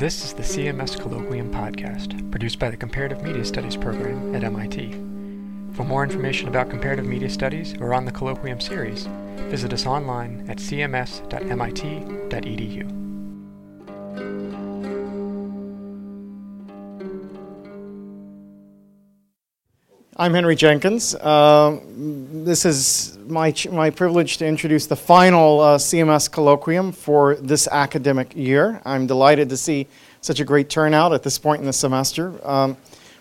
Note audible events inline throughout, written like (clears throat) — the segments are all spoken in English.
This is the CMS Colloquium podcast, produced by the Comparative Media Studies program at MIT. For more information about comparative media studies or on the Colloquium series, visit us online at cms.mit.edu. I'm Henry Jenkins. Uh, this is my, my privilege to introduce the final uh, CMS colloquium for this academic year. I'm delighted to see such a great turnout at this point in the semester. Um,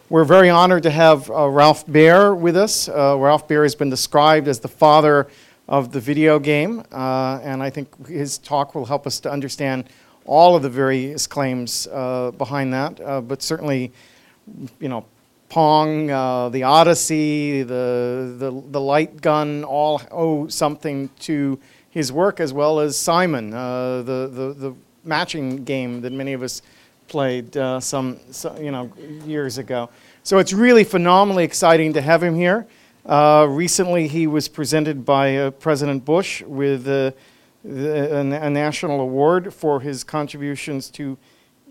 we're very honored to have uh, Ralph Baer with us. Uh, Ralph Baer has been described as the father of the video game, uh, and I think his talk will help us to understand all of the various claims uh, behind that, but certainly, you know, Pong, uh, the Odyssey, the, the, the light gun all owe something to his work as well as Simon, uh, the, the, the matching game that many of us played uh, some, some, you know, years ago. So it's really phenomenally exciting to have him here. Uh, recently, he was presented by uh, President Bush with uh, the, a, a, national award for his contributions to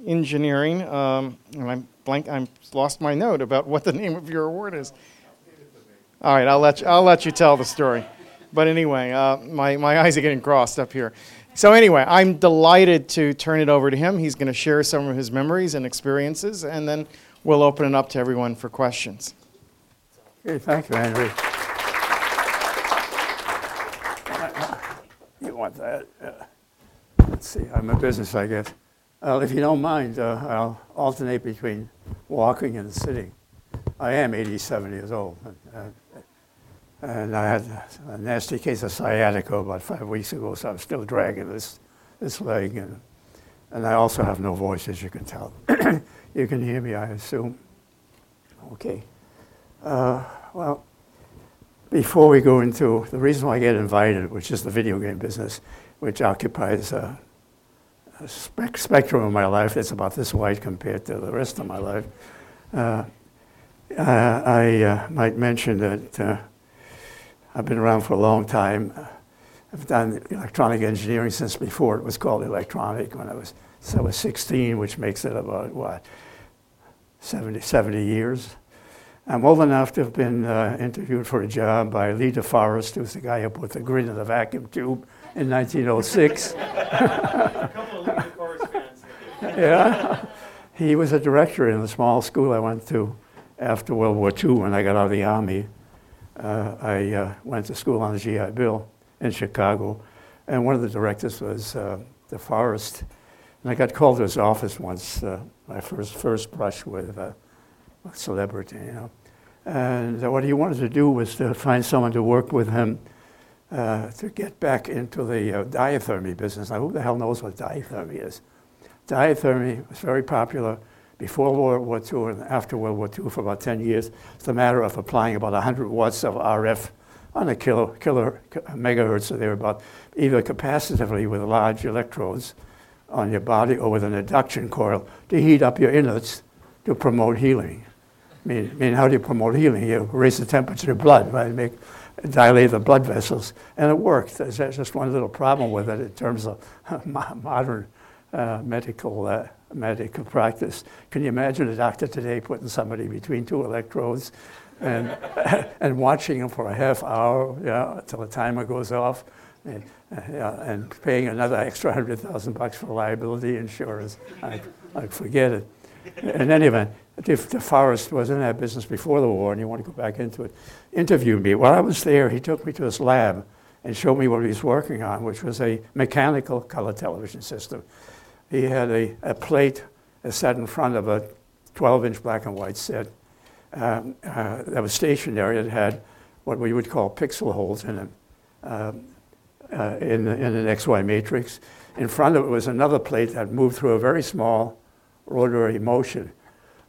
engineering. Um, and I'm blank. I'm lost my note about what the (laughs) name of your award is. All right, I'll let you, I'll let you tell the story. But anyway, uh, my, my eyes are getting crossed up here. So, anyway, I'm delighted to turn it over to him. He's going to share some of his memories and experiences, and then we'll open it up to everyone for questions. Okay, thank you, Andrew. You want that? Uh, let's see, I'm a business, I guess. Uh, if you don't mind, uh, I'll alternate between walking and sitting. I am 87 years old, and, and I had a nasty case of sciatica about five weeks ago, so I'm still dragging this, this leg. And, and I also have no voice, as you can tell. (coughs) you can hear me, I assume. Okay. Uh, well, before we go into the reason why I get invited, which is the video game business, which occupies uh, spectrum of my life that's about this wide compared to the rest of my life. Uh, uh, I uh, might mention that uh, I've been around for a long time. I've done electronic engineering since before it was called electronic when I was, so I was 16, which makes it about, what, 70, 70 years. I'm old enough to have been uh, interviewed for a job by Lee DeForest, who's the guy who put the grid in the vacuum tube in 1906. (laughs) yeah. He was a director in the small school I went to after World War II when I got out of the Army. Uh, I uh, went to school on the GI Bill in Chicago, and one of the directors was uh, DeForest. And I got called to his office once, uh, my first, first brush with a celebrity, you know. And what he wanted to do was to find someone to work with him uh, to get back into the uh, diathermy business. Now, who the hell knows what diathermy is? Diathermy was very popular before World War II and after World War II for about 10 years. It's a matter of applying about 100 watts of RF on a kilo, kilo megahertz, so they're about either capacitively with large electrodes on your body or with an induction coil to heat up your innards to promote healing. I mean, I mean how do you promote healing? You raise the temperature of blood, right? Make dilate the blood vessels, and it worked. There's just one little problem with it in terms of (laughs) modern uh, medical uh, medical practice. Can you imagine a doctor today putting somebody between two electrodes and (laughs) and watching them for a half hour, yeah, until the timer goes off, and, uh, and paying another extra hundred thousand bucks for liability insurance? I, I forget it. In any event, if DeForest was in that business before the war and you want to go back into it, interviewed me. While I was there, he took me to his lab and showed me what he was working on, which was a mechanical color television system. He had a, a plate that sat in front of a 12 inch black and white set um, uh, that was stationary. It had what we would call pixel holes in it, um, uh, in, in an XY matrix. In front of it was another plate that moved through a very small rotary motion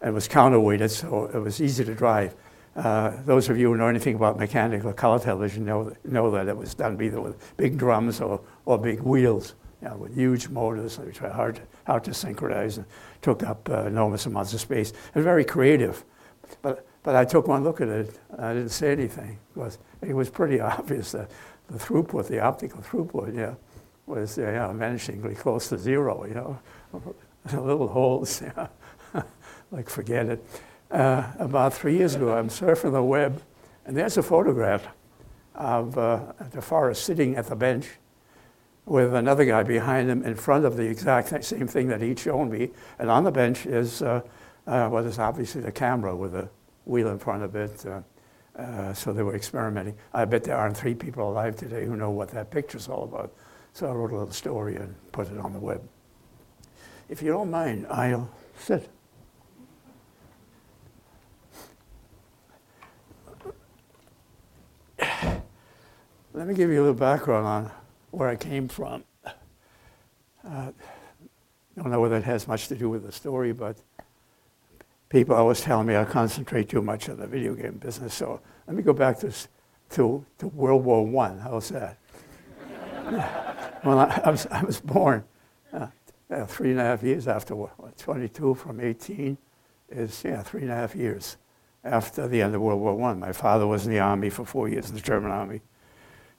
and was counterweighted, so it was easy to drive. Uh, those of you who know anything about mechanical color television know, know that it was done either with big drums or, or big wheels, you know, with huge motors, which were hard, hard to synchronize and took up uh, enormous amounts of space. It was very creative. But, but I took one look at it, I didn't say anything. It was, it was pretty (laughs) obvious that the throughput, the optical throughput, yeah, was yeah, vanishingly close to zero, you know. (laughs) little holes, (laughs) like forget it. Uh, about three years ago, I'm surfing the web, and there's a photograph of uh, DeForest sitting at the bench with another guy behind him in front of the exact same thing that he'd shown me. And on the bench is uh, uh, what is obviously the camera with a wheel in front of it. Uh, uh, so they were experimenting. I bet there aren't three people alive today who know what that picture's all about. So I wrote a little story and put it on the web. If you don't mind, I'll sit. Let me give you a little background on where I came from. Uh, don't know whether it has much to do with the story, but people always tell me I concentrate too much on the video game business. So let me go back to, to, to World War One. How's that? (laughs) well, I, I, was, I was born uh, uh, three and a half years after what, 22 from 18 is yeah three and a half years after the end of World War One. My father was in the army for four years in the German army.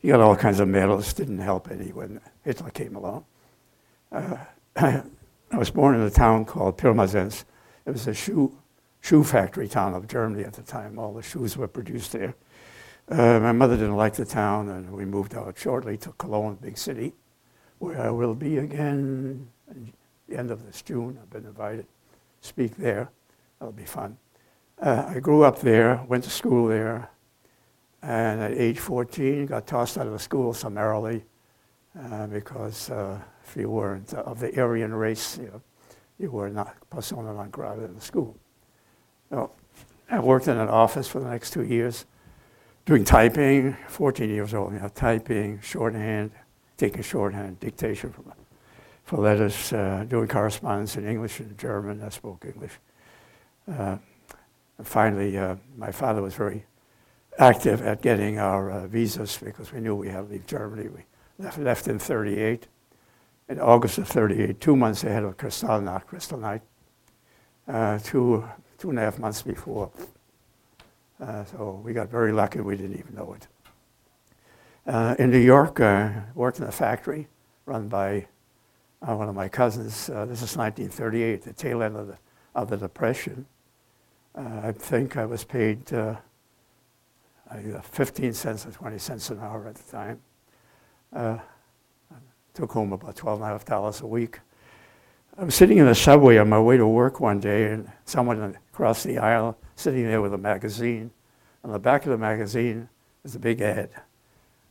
He got all kinds of medals. Didn't help any when Hitler came along. Uh, (clears throat) I was born in a town called Pirmasens. It was a shoe shoe factory town of Germany at the time. All the shoes were produced there. Uh, my mother didn't like the town, and we moved out shortly to Cologne, big city, where I will be again the end of this June. I've been invited to speak there. That'll be fun. Uh, I grew up there, went to school there, and at age 14 got tossed out of the school summarily uh, because uh, if you weren't of the Aryan race, you, know, you were not persona non grata in the school. So I worked in an office for the next two years, doing typing, 14 years old, you know, typing, shorthand, taking shorthand, dictation for, for letters, uh, doing correspondence in English and German. I spoke English. Uh, and finally, uh, my father was very active at getting our uh, visas because we knew we had to leave Germany. We left, left in 38. In August of 38, two months ahead of Kristallnacht, Kristallnight, uh, two two and a half months before. Uh, so we got very lucky we didn't even know it. Uh, in New York, uh, worked in a factory run by uh, one of my cousins. This is 1938, the tail end of the, of the Depression. I think I was paid 15 cents or 20 cents an hour at the time. took home about $12.5 a week. I was sitting in the subway on my way to work one day, and someone across the aisle sitting there with a magazine. On the back of the magazine was a big ad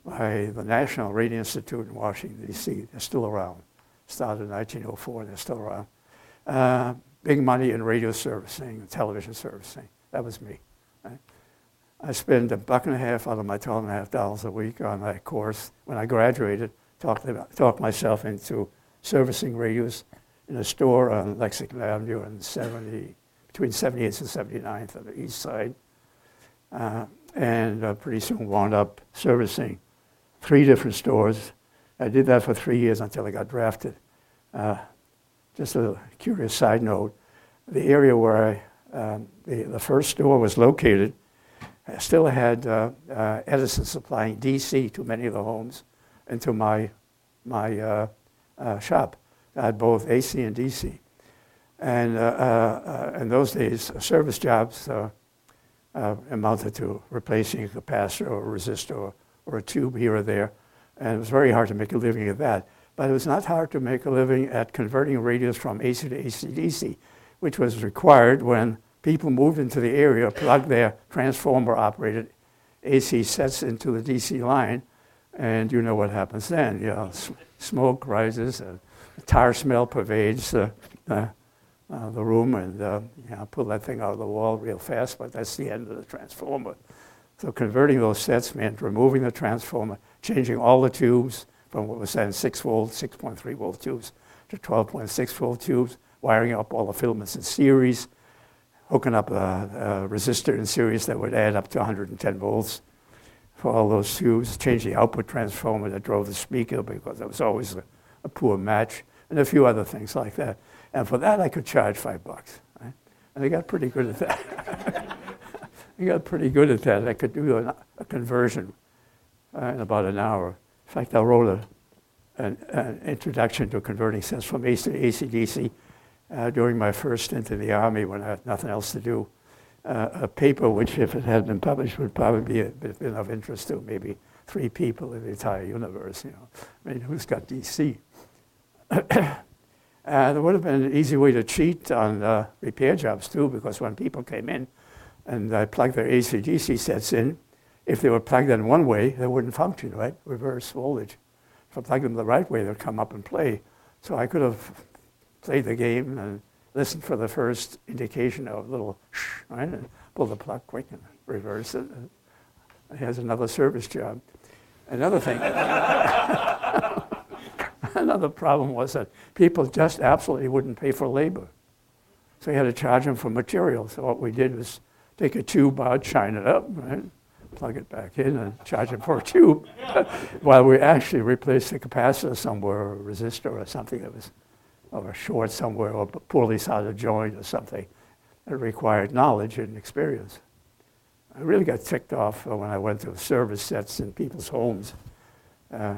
by the National Radio Institute in Washington, D.C. They're still around. Started in 1904, and they're still around. Uh, big money in radio servicing television servicing. That was me. Right? I spent a buck and a half out of my twelve and a half dollars a week on that course. When I graduated, talked, myself into servicing radios in a store on Lexington Avenue and 70, between 78th and 79th on the east side. Uh, and uh, pretty soon wound up servicing three different stores. I did that for three years until I got drafted. Uh, just a curious side note, the area where I, um, the, the first store was located still had uh, uh, Edison supplying DC to many of the homes and to my, my uh, shop. I had both AC and DC. And in those days, service jobs amounted to replacing a capacitor or a resistor or, or a tube here or there. And it was very hard to make a living at that. But it was not hard to make a living at converting radios from AC to AC-DC, which was required when people moved into the area, plugged their transformer-operated AC sets into the DC line, and you know what happens then. You know, smoke rises, and tar smell pervades uh, uh, the room, and uh, you know, pull that thing out of the wall real fast, but that's the end of the transformer. So converting those sets meant removing the transformer, changing all the tubes from what was then 6 volt, 6.3 volt tubes to 12.6 volt tubes, wiring up all the filaments in series, hooking up a, a, resistor in series that would add up to 110 volts for all those tubes, change the output transformer that drove the speaker because that was always a, a poor match, and a few other things like that. And for that, I could charge five bucks. Right? And I got pretty good at that. (laughs) I got pretty good at that. I could do a, a conversion uh, in about an hour. In fact, I wrote a, an, an, introduction to converting sets from AC to AC-DC uh, during my first stint in the Army when I had nothing else to do. Uh, a paper which, if it had been published, would probably be been of interest to maybe three people in the entire universe. You know, I mean, who's got DC? (coughs) and it would have been an easy way to cheat on uh, repair jobs too, because when people came in and I plugged their AC/DC sets in, if they were plugged in one way, they wouldn't function, right? Reverse voltage. If I plugged them the right way, they'd come up and play. So I could have played the game and listened for the first indication of a little shh, right? And pull the plug quick and reverse it. And it has another service job. Another thing, (laughs) another problem was that people just absolutely wouldn't pay for labor. So you had to charge them for material. So what we did was take a tube out, shine it up, right? plug it back in and charge it for a tube (laughs) while we actually replaced the capacitor somewhere or a resistor or something that was or a short somewhere or poorly soldered joint or something that required knowledge and experience. I really got ticked off when I went to service sets in people's homes. Uh,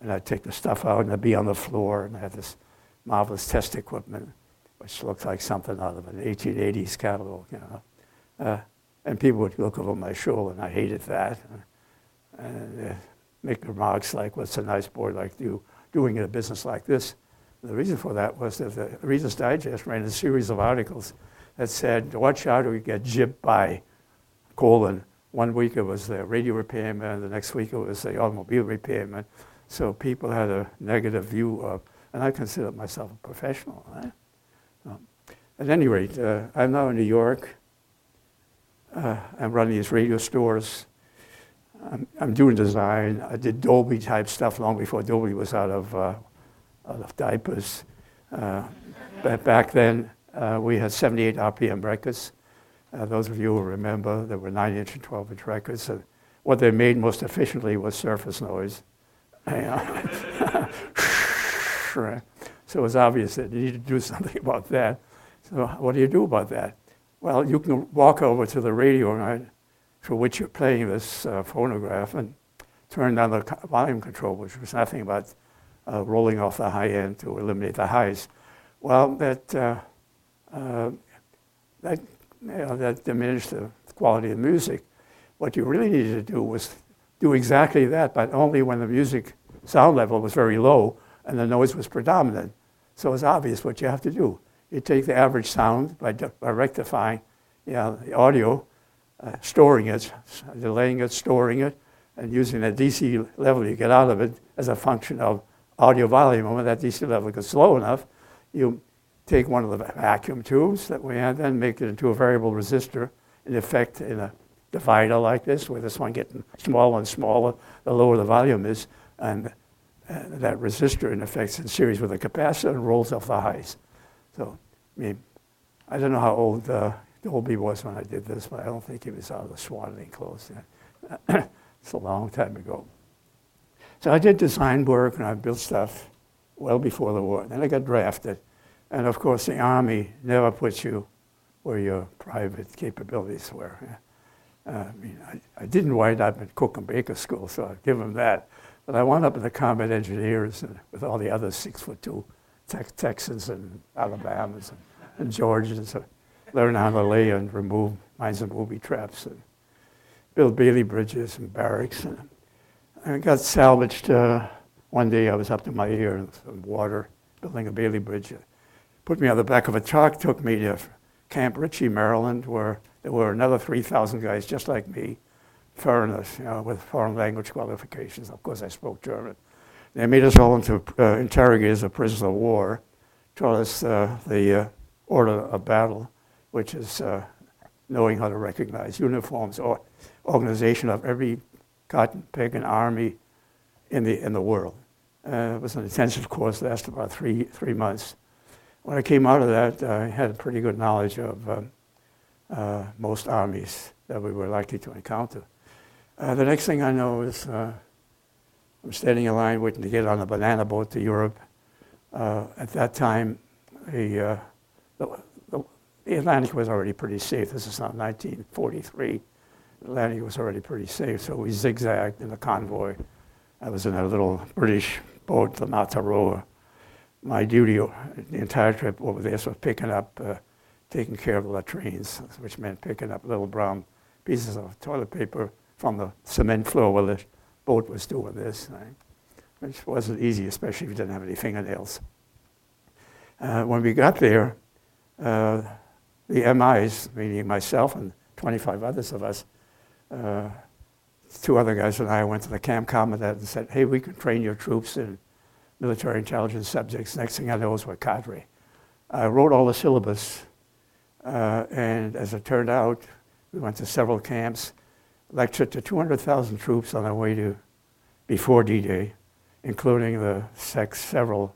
and I'd take the stuff out and I'd be on the floor and I had this marvelous test equipment, which looked like something out of an 1880s catalog, you know. Uh, and people would look over my shoulder, and I hated that. And uh, make remarks like, what's a nice boy like you doing in a business like this? The reason for that was that the Reader's Digest ran a series of articles that said, watch out or you get jibbed by, colon. One week it was the radio repairman, the next week it was the automobile repairman. So people had a negative view of, and I consider myself a professional. Right? Um, at any rate, uh, I'm now in New York uh, I'm running these radio stores. I'm, I'm, doing design. I did Dolby type stuff long before Dolby was out of, uh, out of diapers. Uh, back then, uh, we had 78 RPM records. Uh, those of you who remember, there were 9 inch and 12 inch records. And what they made most efficiently was surface noise. (laughs) so it was obvious that you need to do something (laughs) about that. So, what do you do about that? Well, you can walk over to the radio right, for which you're playing this uh, phonograph and turn down the volume control, which was nothing but uh, rolling off the high end to eliminate the highs. Well, that, uh, uh that, you know, that diminished the quality of music. What you really needed to do was do exactly that, but only when the music sound level was very low and the noise was predominant. So it's obvious what you have to do you take the average sound by, by rectifying you know, the audio, uh, storing it, delaying it, storing it, and using the DC level you get out of it as a function of audio volume. When that DC level gets low enough, you take one of the vacuum tubes that we had, then make it into a variable resistor, in effect in a divider like this, where this one getting smaller and smaller, the lower the volume is, and uh, that resistor in effect is in series with a capacitor and rolls off the highs. So, I mean, I don't know how old uh, Dolby was when I did this, but I don't think he was out of the clothes (coughs) yet. it's a long time ago. So I did design work and I built stuff well before the war. Then I got drafted. And of course, the Army never puts you where your private capabilities were. Uh, I mean, I, I, didn't wind up at Cook and Baker School, so I'll give them that. But I wound up in the combat engineers with all the other six foot two Tex- Texans and Alabamas and, and Georgians learn how to lay and remove mines and booby traps and build Bailey bridges and barracks. And I got salvaged uh, one day. I was up to my ear in some water building a Bailey bridge. Put me on the back of a truck, took me to Camp Ritchie, Maryland, where there were another 3,000 guys just like me, foreigners, you know, with foreign language qualifications. Of course, I spoke German. They made us all into uh, interrogators of prisoners of war, taught us uh, the uh, order of battle, which is uh, knowing how to recognize uniforms or organization of every cotton picking army in the, in the world. Uh, it was an intensive course, lasted about three, three months. When I came out of that, I had a pretty good knowledge of um, uh, most armies that we were likely to encounter. the next thing I know is I'm standing in line waiting to get on a banana boat to Europe. Uh, at that time, the, uh, the, the, Atlantic was already pretty safe. This is not 1943. Atlantic was already pretty safe, so we zigzagged in the convoy. I was in a little British boat, the Mataroa. my duty the entire trip over there was picking up, uh, taking care of the latrines, which meant picking up little brown pieces of toilet paper from the cement floor where the boat was doing this, right? which wasn't easy, especially if you didn't have any fingernails. Uh, when we got there, uh, the MIs, meaning myself and 25 others of us, uh, two other guys and I went to the camp commandant and said, hey, we can train your troops in military intelligence subjects. Next thing I know is we're cadre. I wrote all the syllabus, uh, and as it turned out, we went to several camps, lectured to 200,000 troops on our way to before D-Day, including the sex, several,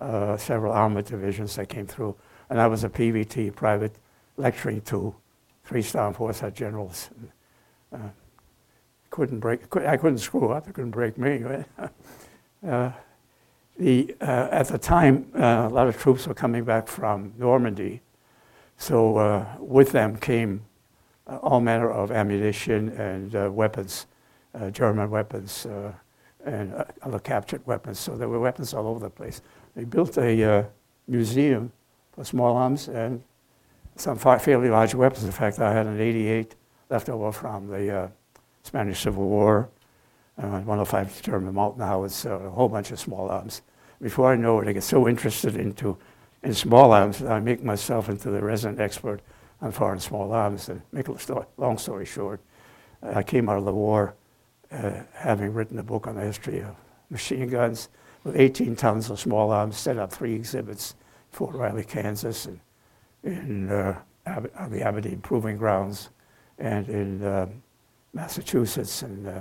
uh, several armored divisions that came through. And I was a PVT, private lecturing to three-star and four star generals. Uh, couldn't break, I couldn't screw up, they couldn't break me. (laughs) Uh, the, uh, at the time, uh, a lot of troops were coming back from Normandy. So uh, with them came uh, all manner of ammunition and uh, weapons, German weapons and other captured weapons. So there were weapons all over the place. They built a museum for small arms and some fairly large weapons. In fact, I had an 88 left over from the Spanish Civil War uh, 105 German Molten Howards, a whole bunch of small arms. Before I know it, I get so interested into in small arms that I make myself into the resident expert on foreign small arms. And make a story, long story short, I came out of the war uh, having written a book on the history of machine guns with 18 tons of small arms, set up three exhibits, Fort Riley, Kansas, and in uh, Ab- the Aberdeen Proving Grounds, and in uh, Massachusetts, and uh,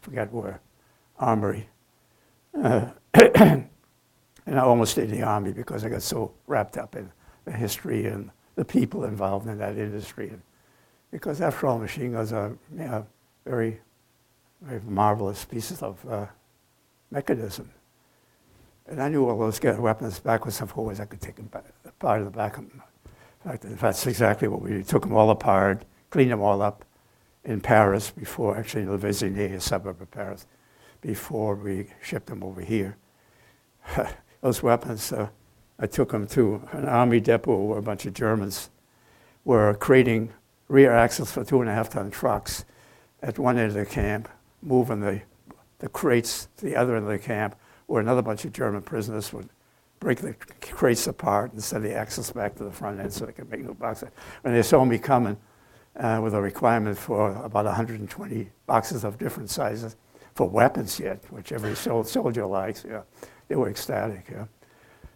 forget where, Armory. Uh, (coughs) and I almost stayed in the Army because I got so wrapped up in the history and the people involved in that industry. And because after all, machine guns are you know, very, very marvelous pieces of uh, mechanism. And I knew all those weapons backwards and forwards. I could take them apart of the back of. In that's exactly what we did. took them all apart, cleaned them all up, in Paris before, actually in Le Vésinet, a suburb of Paris, before we shipped them over here. (laughs) Those weapons, uh, I took them to an army depot where a bunch of Germans were creating rear axles for two and a half ton trucks at one end of the camp, moving the, the crates to the other end of the camp, where another bunch of German prisoners would break the crates apart and send the axles back to the front end so they could make new boxes. When they saw me coming, uh, with a requirement for about 120 boxes of different sizes for weapons yet, which every soldier likes. Yeah, they were ecstatic. Yeah.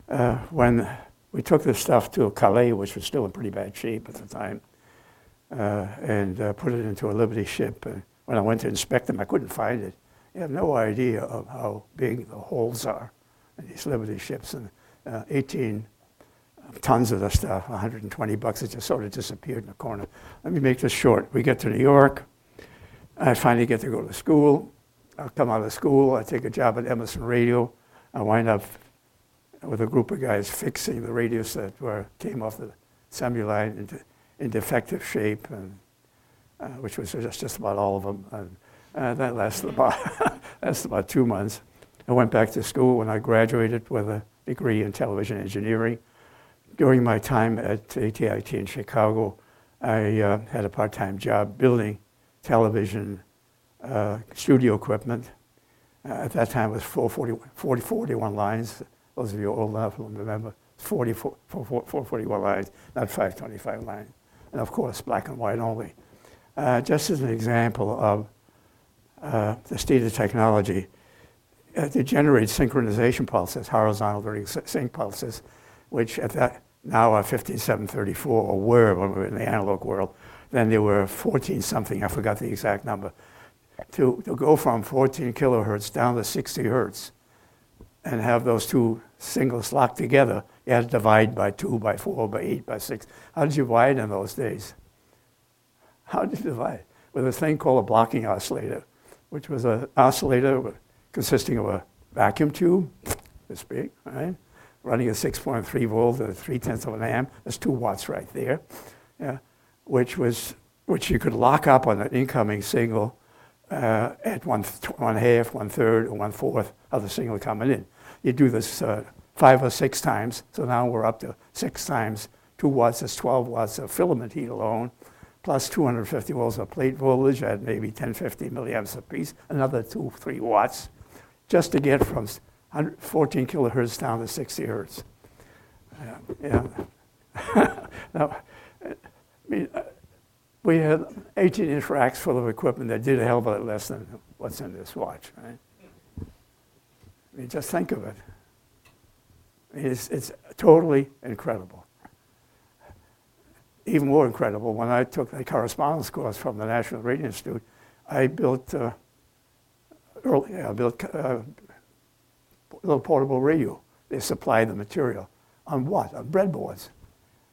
Uh, when we took this stuff to Calais, which was still in pretty bad shape at the time, uh, and uh, put it into a Liberty ship. And when I went to inspect them, I couldn't find it. You have no idea of how big the holes are these Liberty ships. And uh, 18 tons of the stuff, 120 bucks. It just sort of disappeared in the corner. Let me make this short. We get to New York. I finally get to go to school. I come out of school. I take a job at Emerson Radio. I wind up with a group of guys fixing the radios that were came off the assembly line into, in defective shape, and uh, which was just, just about all of them. And uh, that lasted about (laughs) lasted about two months. I went back to school when I graduated with a degree in television engineering during my time at ATIT in Chicago, I uh, had a part-time job building television uh, studio equipment. Uh, at that time, it was 440, 40, 41 lines. Those of you old enough will remember 40, 441 lines, not 525 lines. And of course, black and white only. Uh, just as an example of uh, the state of technology, uh, to generate synchronization pulses, horizontal sync pulses, which at that now are 5734 or were when we were in the analog world. Then there were 14 something, I forgot the exact number. To, to go from 14 kilohertz down to 60 hertz and have those two singles locked together, you had to divide by two, by four, by eight, by six. How did you divide in those days? How did you divide? With a thing called a blocking oscillator, which was an oscillator consisting of a vacuum tube, this big, right? running a 6.3 volt at 3 tenths of an amp. That's two watts right there, yeah, which was which you could lock up on an incoming signal uh, at one, one half, one third, or one fourth of the signal coming in. you do this uh, five or six times. So now we're up to six times. Two watts is 12 watts of filament heat alone, plus 250 volts of plate voltage at maybe 10, 50 milliamps apiece, another two, three watts, just to get from 14 kilohertz down to 60 hertz. Yeah. (laughs) now, I mean, uh, we had 18 inch racks full of equipment that did a hell of a lot less than what's in this watch, right? I mean, just think of it. I mean, it's, it's totally incredible. Even more incredible, when I took the correspondence course from the National Radio Institute, I built, uh, early, I built uh, a little portable radio. They supplied the material. On what? On breadboards.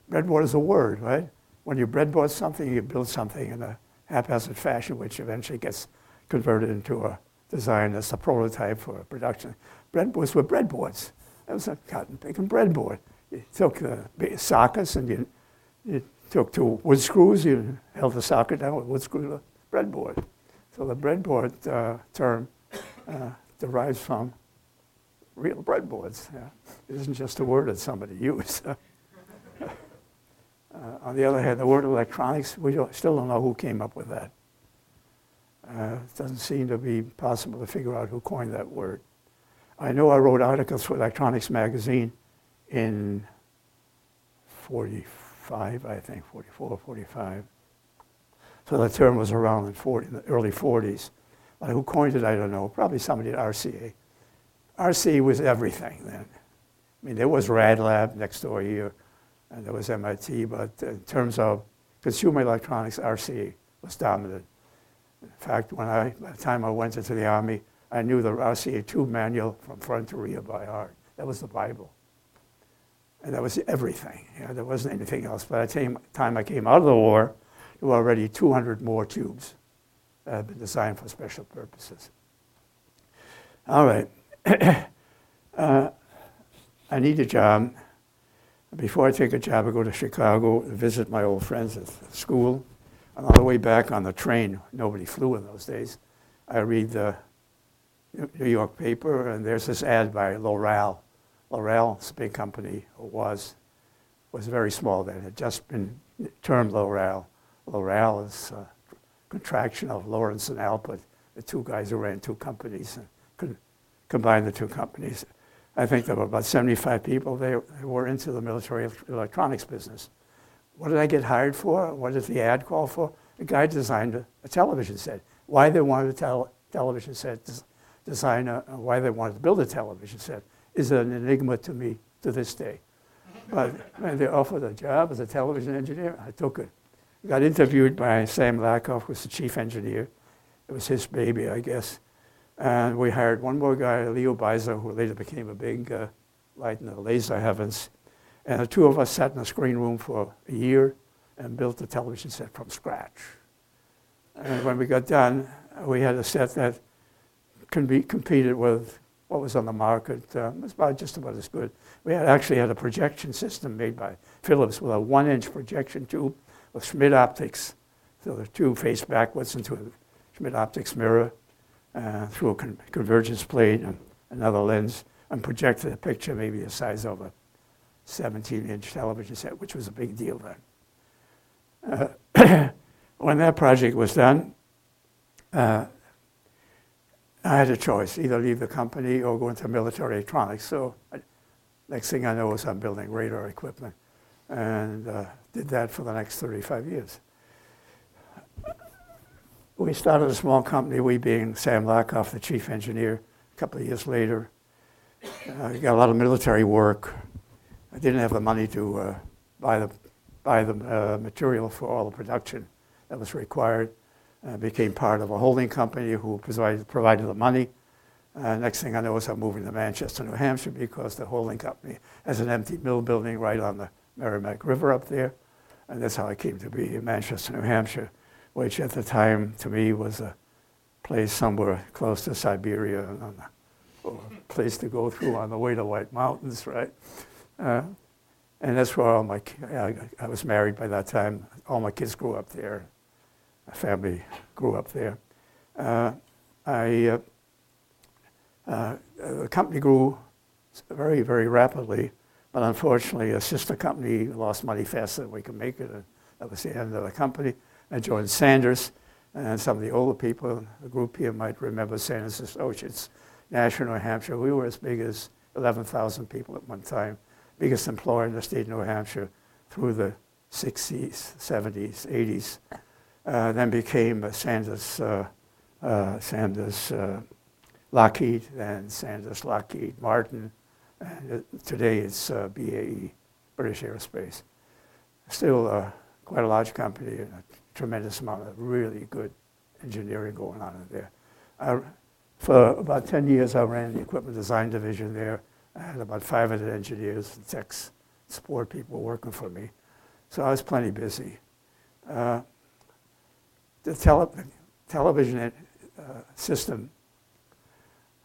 Breadboard is a word, right? When you breadboard something, you build something in a haphazard fashion, which eventually gets converted into a design as a prototype for production. Breadboards were breadboards. That was a cotton picking breadboard. You took the sockets and you, you took two wood screws, you held the socket down with wood screw breadboard. So the breadboard uh, term uh, derives from real breadboards. Yeah. It isn't just a word that somebody used. (laughs) Uh, on the other hand, the word electronics, we don't, still don't know who came up with that. Uh, it doesn't seem to be possible to figure out who coined that word. I know I wrote articles for Electronics Magazine in 45, I think, 44 or 45. So the term was around in, 40, in the early 40s. Who coined it, I don't know. Probably somebody at RCA. RCA was everything then. I mean, there was Rad Lab next door here and there was MIT, but in terms of consumer electronics, RCA was dominant. In fact, when I, by the time I went into the Army, I knew the RCA2 manual from front to rear by heart. That was the Bible. And that was everything. You know, there wasn't anything else. By the time I came out of the war, there were already 200 more tubes had been designed for special purposes. All right. (coughs) uh, I need a job. Before I take a job, I go to Chicago to visit my old friends at school. And on the way back on the train, nobody flew in those days, I read the New York paper, and there's this ad by Loral. Loral's a big company, or was, was very small then. It had just been termed Loral. Loral is a contraction of Lawrence and Alpert, the two guys who ran two companies and could combine the two companies. I think there were about 75 people. They, were into the military electronics business. What did I get hired for? What did the ad call for? A guy designed a, a television set. Why they wanted a tel- television set des- why they wanted to build a television set is an enigma to me to this day. But when they offered a job as a television engineer, I took it. Got interviewed by Sam Lakoff, who was the chief engineer. It was his baby, I guess. And we hired one more guy, Leo Beiser, who later became a big uh, light in the laser heavens. And the two of us sat in a screen room for a year and built a television set from scratch. And when we got done, we had a set that can be competed with what was on the market. Uh, it was about just about as good. We had actually had a projection system made by Philips with a one-inch projection tube with Schmidt optics. So the tube faced backwards into a Schmidt optics mirror uh, through a con- convergence plate and another lens and projected a picture maybe the size of a 17 inch television set, which was a big deal then. Uh, (coughs) when that project was done, uh, I had a choice either leave the company or go into military electronics. So, I, next thing I know is I'm building radar equipment and uh, did that for the next 35 years we started a small company, we being Sam Lakoff, the chief engineer, a couple of years later. Uh, got a lot of military work. I didn't have the money to uh, buy the, buy the uh, material for all the production that was required. I became part of a holding company who provided, provided the money. Uh, next thing I know is I'm moving to Manchester, New Hampshire, because the holding company has an empty mill building right on the Merrimack River up there. And that's how I came to be in Manchester, New Hampshire which at the time to me was a place somewhere close to Siberia, or a place to go through on the way to White Mountains, right? Uh, and that's where all my, I, I was married by that time. All my kids grew up there. My family grew up there. Uh, I, uh, uh, the company grew very, very rapidly. But unfortunately, a sister company lost money faster than we could make it, and that was the end of the company. I joined Sanders, and some of the older people, in the group here might remember Sanders Associates, Nashua, New Hampshire. We were as big as 11,000 people at one time, biggest employer in the state of New Hampshire through the 60s, 70s, 80s. Uh, then became Sanders, uh, uh, Sanders uh, Lockheed, then Sanders Lockheed Martin, and today it's uh, BAE, British Aerospace. Still uh, quite a large company and a tremendous amount of really good engineering going on in there. I, for about 10 years, I ran the equipment design division there. I had about 500 engineers and techs, support people working for me. So I was plenty busy. Uh, the tele- television uh, system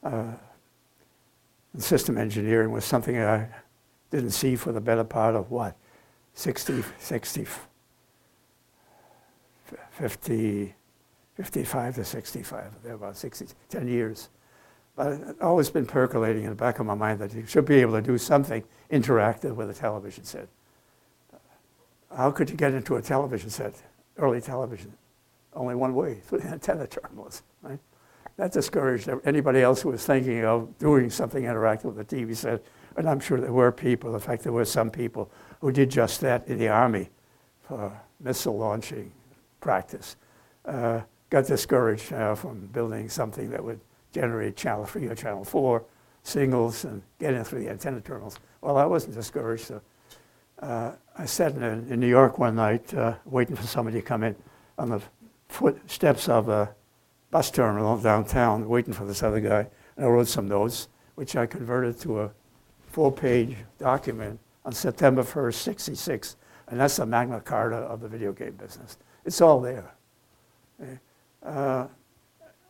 uh, system engineering was something I didn't see for the better part of what, 60, 60, 50, 55 to 65, there about 60, 10 years. But it's always been percolating in the back of my mind that you should be able to do something interactive with a television set. How could you get into a television set, early television? Only one way, through (laughs) the antenna terminals, right? That discouraged anybody else who was thinking of doing something interactive with the TV set. And I'm sure there were people, in fact, there were some people who did just that in the Army for missile launching practice. Uh, got discouraged uh, from building something that would generate channel 3 or channel 4 signals and get in through the antenna terminals. Well, I wasn't discouraged. So, uh, I sat in, in, New York one night uh, waiting for somebody to come in on the footsteps of a bus terminal downtown waiting for this other guy. And I wrote some notes, which I converted to a full page document on September 1st, 66. And that's the Magna Carta of the video game business. It's all there. Uh,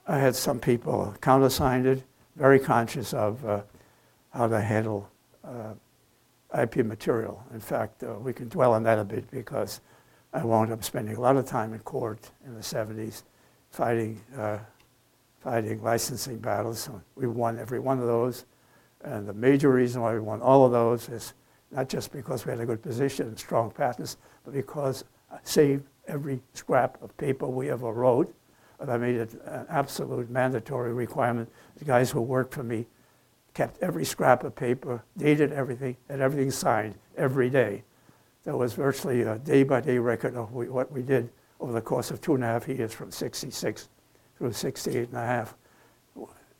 I had some people countersigned it, very conscious of uh, how to handle uh, IP material. In fact, uh, we can dwell on that a bit because I wound up spending a lot of time in court in the 70s fighting, uh, fighting licensing battles. We won every one of those. And the major reason why we won all of those is not just because we had a good position and strong patents, but because I saved every scrap of paper we ever wrote. And I made it an absolute mandatory requirement. The guys who worked for me kept every scrap of paper, dated everything, and everything signed every day. There was virtually a day by day record of what we did over the course of two and a half years from 66 through 68 and a half.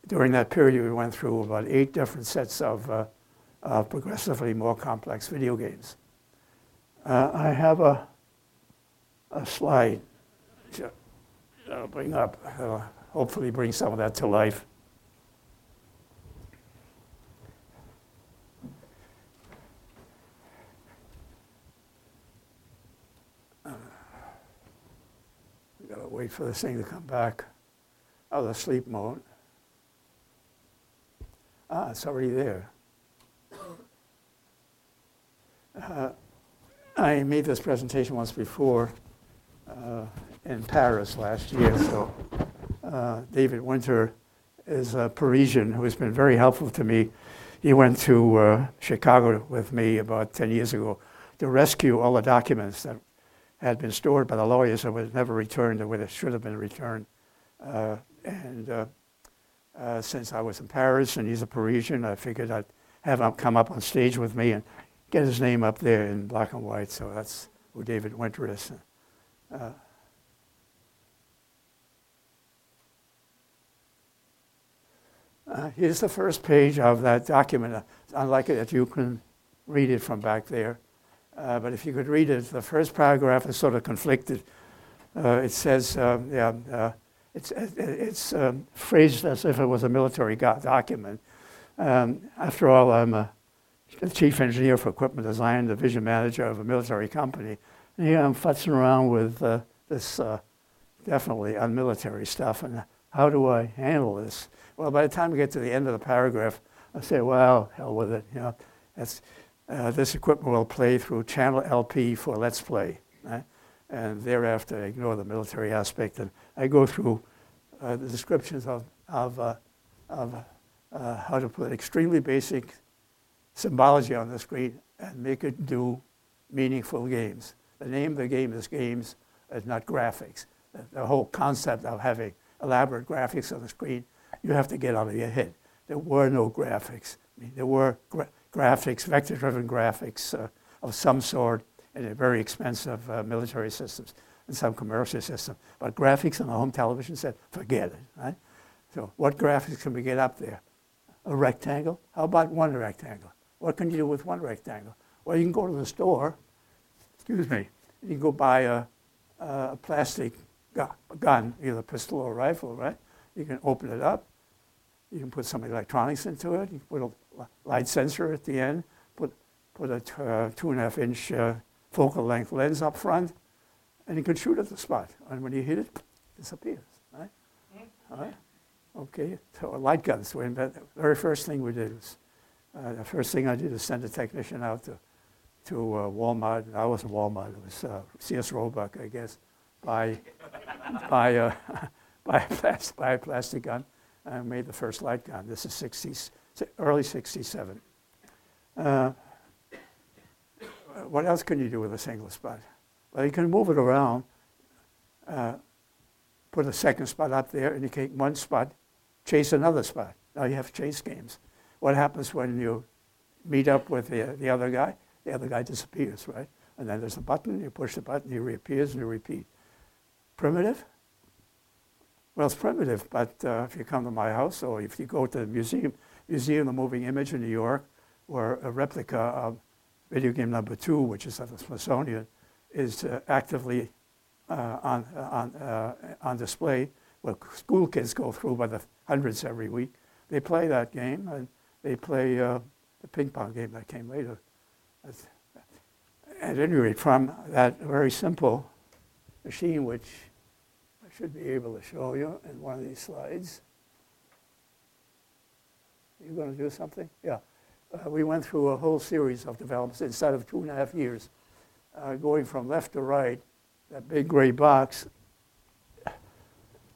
During that period, we went through about eight different sets of uh, uh, progressively more complex video games. Uh, I have a, a slide that'll bring up, hopefully bring some of that to life. Wait for this thing to come back out of the sleep mode. Ah, it's already there. Uh, I made this presentation once before uh, in Paris last year. So uh, David Winter is a Parisian who has been very helpful to me. He went to uh, Chicago with me about 10 years ago to rescue all the documents that had been stored by the lawyers and was never returned the way it should have been returned. Uh, and uh, uh, since I was in Paris and he's a Parisian, I figured I'd have him come up on stage with me and get his name up there in black and white. So that's who David Winter is. Uh, uh, here's the first page of that document. Unlike it that you can read it from back there. Uh, but if you could read it, the first paragraph is sort of conflicted. Uh, it says, um, yeah, uh, it's, it's um, phrased as if it was a military document. Um, after all, I'm a chief engineer for equipment design, division manager of a military company. And here I'm futzing around with uh, this uh, definitely unmilitary stuff. And how do I handle this? Well, by the time we get to the end of the paragraph, I say, well, hell with it. You know, that's, uh, this equipment will play through channel LP for Let's Play. Right? And thereafter, I ignore the military aspect. And I go through uh, the descriptions of, of, uh, of uh, how to put extremely basic symbology on the screen and make it do meaningful games. The name of the game is games, it's not graphics. The, the whole concept of having elaborate graphics on the screen, you have to get out of your head. There were no graphics. I mean, there were gra- graphics, vector-driven graphics uh, of some sort in very expensive uh, military systems and some commercial systems. But graphics on a home television set, forget it, right? So what graphics can we get up there? A rectangle? How about one rectangle? What can you do with one rectangle? Well, you can go to the store, excuse me, you can go buy a, a plastic gun, either a pistol or a rifle, right? You can open it up. You can put some electronics into it. You can put a light sensor at the end. Put put a t- uh, two and a half inch uh, focal length lens up front, and you can shoot at the spot. And when you hit it, it disappears. Right? Mm-hmm. All right. Okay. So light guns. The very first thing we did was uh, the first thing I did was send a technician out to to uh, Walmart. I wasn't Walmart. It was uh, Sears Roebuck, I guess. Buy a (laughs) buy a, (laughs) plastic, buy a plastic gun. And made the first light gun. This is 60, early 67. Uh, what else can you do with a single spot? Well, you can move it around, uh, put a second spot up there, and you take one spot, chase another spot. Now you have chase games. What happens when you meet up with the, the other guy? The other guy disappears, right? And then there's a button, you push the button, he reappears, and you repeat. Primitive? Well, it's primitive, but uh, if you come to my house or if you go to the museum, Museum of Moving Image in New York, where a replica of video game number two, which is at the Smithsonian, is uh, actively uh, on, on, uh, on display, where school kids go through by the hundreds every week. They play that game, and they play uh, the ping pong game that came later. At any rate, from that very simple machine, which should be able to show you in one of these slides. Are you going to do something? Yeah uh, we went through a whole series of developments inside of two and a half years, uh, going from left to right. That big gray box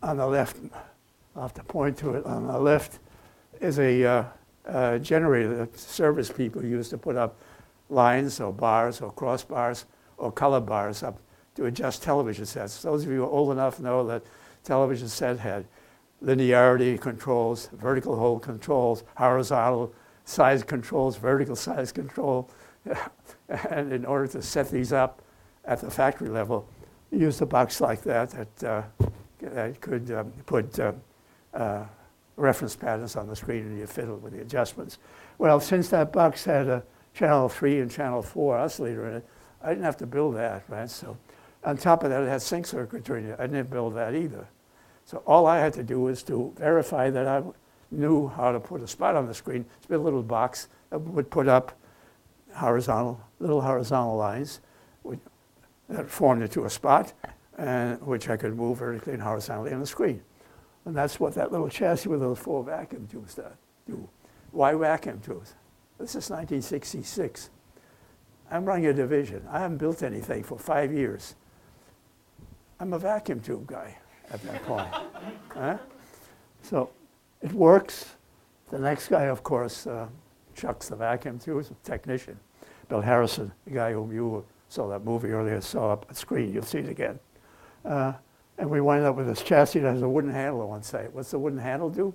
on the left, I'll have to point to it, on the left is a uh, uh generator that service people use to put up lines or bars or crossbars or color bars up to adjust television sets. Those of you old enough know that television set had linearity controls, vertical hold controls, horizontal size controls, vertical size control. (laughs) and in order to set these up at the factory level, you use a box like that that, uh, that could um, put uh, uh, reference patterns on the screen and you fiddle with the adjustments. Well, since that box had a channel 3 and channel 4 oscillator in it, I didn't have to build that, right? So on top of that, it had sync circuitry. I didn't build that either. So all I had to do was to verify that I knew how to put a spot on the screen, it's a little box that would put up horizontal, little horizontal lines that formed into a spot, and which I could move vertically and horizontally on the screen. And that's what that little chassis with those four vacuum tubes do. Why vacuum tubes? This is 1966. I'm running a division. I haven't built anything for five years. I'm a vacuum tube guy at that point. (laughs) So it works. The next guy, of course, uh, chucks the vacuum tube. is a technician. Bill Harrison, the guy whom you saw that movie earlier, saw up on screen. You'll see it again. Uh, and we wind up with this chassis that has a wooden handle on one side. What's the wooden handle do?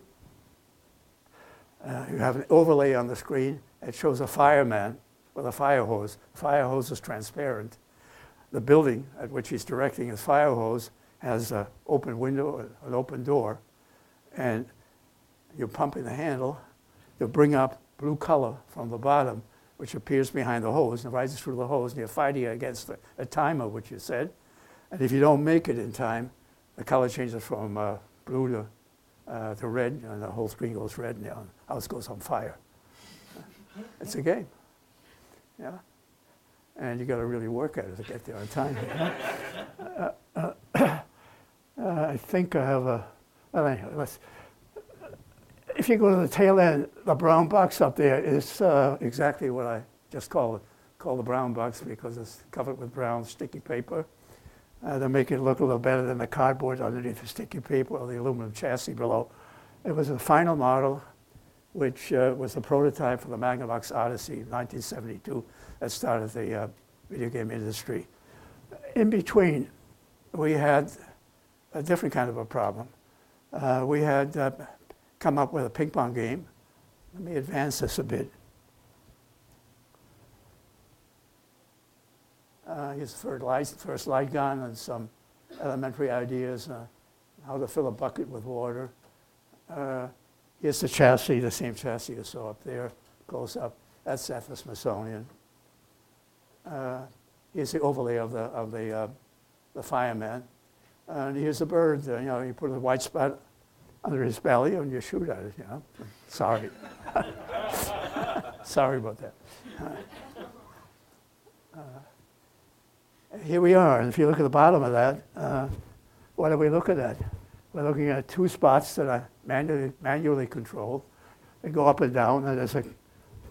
Uh, you have an overlay on the screen. It shows a fireman with a fire hose. The fire hose is transparent. The building at which he's directing his fire hose has an open window, an open door, and you're pumping the handle, you'll bring up blue color from the bottom, which appears behind the hose and rises through the hose, and you're fighting against a, a timer, which you said. And if you don't make it in time, the color changes from uh, blue to, uh, to red, and the whole screen goes red, and the house goes on fire. it's a game. Yeah? And you got to really work at it to get there on time. (laughs) uh, uh, I think I have a, well, anyway, let's, if you go to the tail end, the brown box up there is uh, exactly what I just call it, call the brown box because it's covered with brown sticky paper. Uh, to make it look a little better than the cardboard underneath the sticky paper or the aluminum chassis below. It was the final model which uh, was the prototype for the Magnavox Odyssey in 1972 that started the uh, video game industry. In between, we had a different kind of a problem. Uh, we had uh, come up with a ping pong game. Let me advance this a bit. Uh, first light, first light gun and some elementary ideas, uh, how to fill a bucket with water. Uh, here's the chassis, the same chassis you saw up there, close up. That's at the Smithsonian. Uh, here's the overlay of the, of the, uh, the fireman. And here's a bird, uh, you know, you put a white spot under his belly and you shoot at it, you know. Sorry. (laughs) Sorry about that. (laughs) Uh, here we are, and if you look at the bottom of that, uh, what are we looking at? We're looking at two spots that are manually, manually controlled. They go up and down, and there's a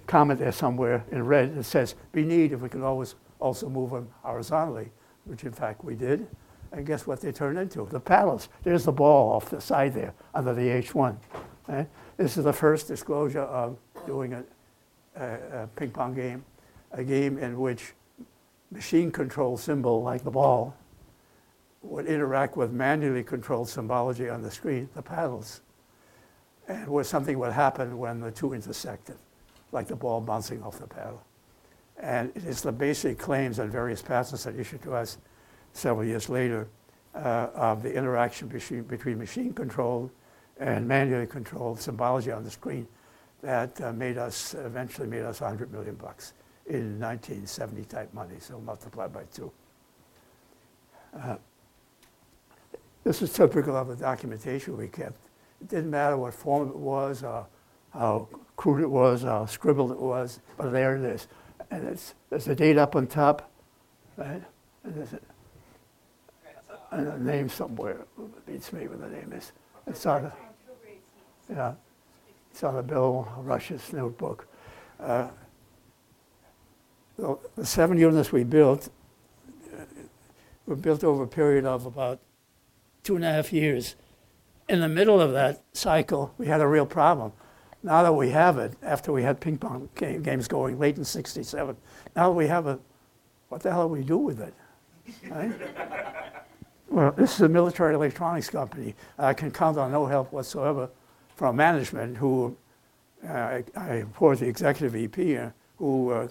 comment there somewhere in red that says, be neat if we can always also move them horizontally, which in fact we did. And guess what they turned into? The paddles. There's the ball off the side there under the H1. Right? This is the first disclosure of doing a, a, a ping pong game, a game in which machine control symbol like the ball would interact with manually controlled symbology on the screen, the paddles, and where something would happen when the two intersected, like the ball bouncing off the paddle. And it is the basic claims and various patents that issued to us several years later uh, of the interaction between, between machine control and manually controlled symbology on the screen that uh, made us, eventually made us 100 million bucks in 1970 type money, so multiplied by two. Uh, this is typical of the documentation we kept. It didn't matter what form it was, or how crude it was, how scribbled it was, but there it is. And it's, there's a date up on top, right? And there's a, and a name somewhere. It beats me what the name is. It's on a, yeah, it's on a Bill Rusch's notebook. Uh, the, the seven units we built uh, were built over a period of about two and a half years. In the middle of that cycle, we had a real problem. Now that we have it, after we had ping pong game, games going late in 67, now that we have it, what the hell do we do with it? Right? (laughs) well, this is a military electronics company. I can count on no help whatsoever from management who, uh, I, I report the executive VP, uh, who uh,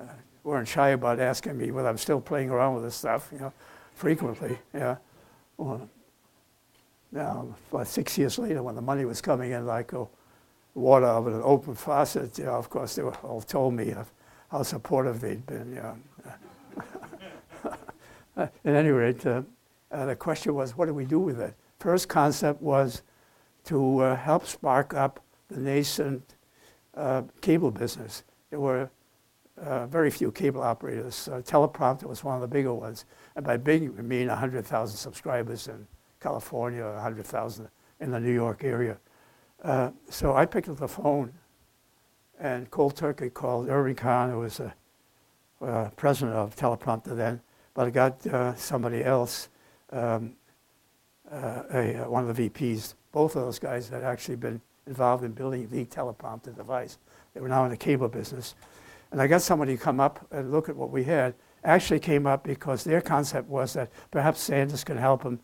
uh, weren't shy about asking me whether I'm still playing around with this stuff, you know, frequently, yeah. Well, now, about six years later, when the money was coming in like a water out of an open faucet, you know, of course, they were all told me how supportive they'd been. (laughs) At any rate, uh, uh, the question was, what do we do with it? First concept was to uh, help spark up the nascent uh, cable business. There were uh, very few cable operators. Uh, teleprompter was one of the bigger ones. And by big, we mean 100,000 subscribers in California, 100,000 in the New York area. Uh, so I picked up the phone, and cold turkey called Irving Kahn, who was the uh, president of teleprompter then, but I got uh, somebody else, um, uh, a, one of the VPs. Both of those guys had actually been involved in building the teleprompter device. They were now in the cable business. And I got somebody to come up and look at what we had. Actually came up because their concept was that perhaps Sanders could help them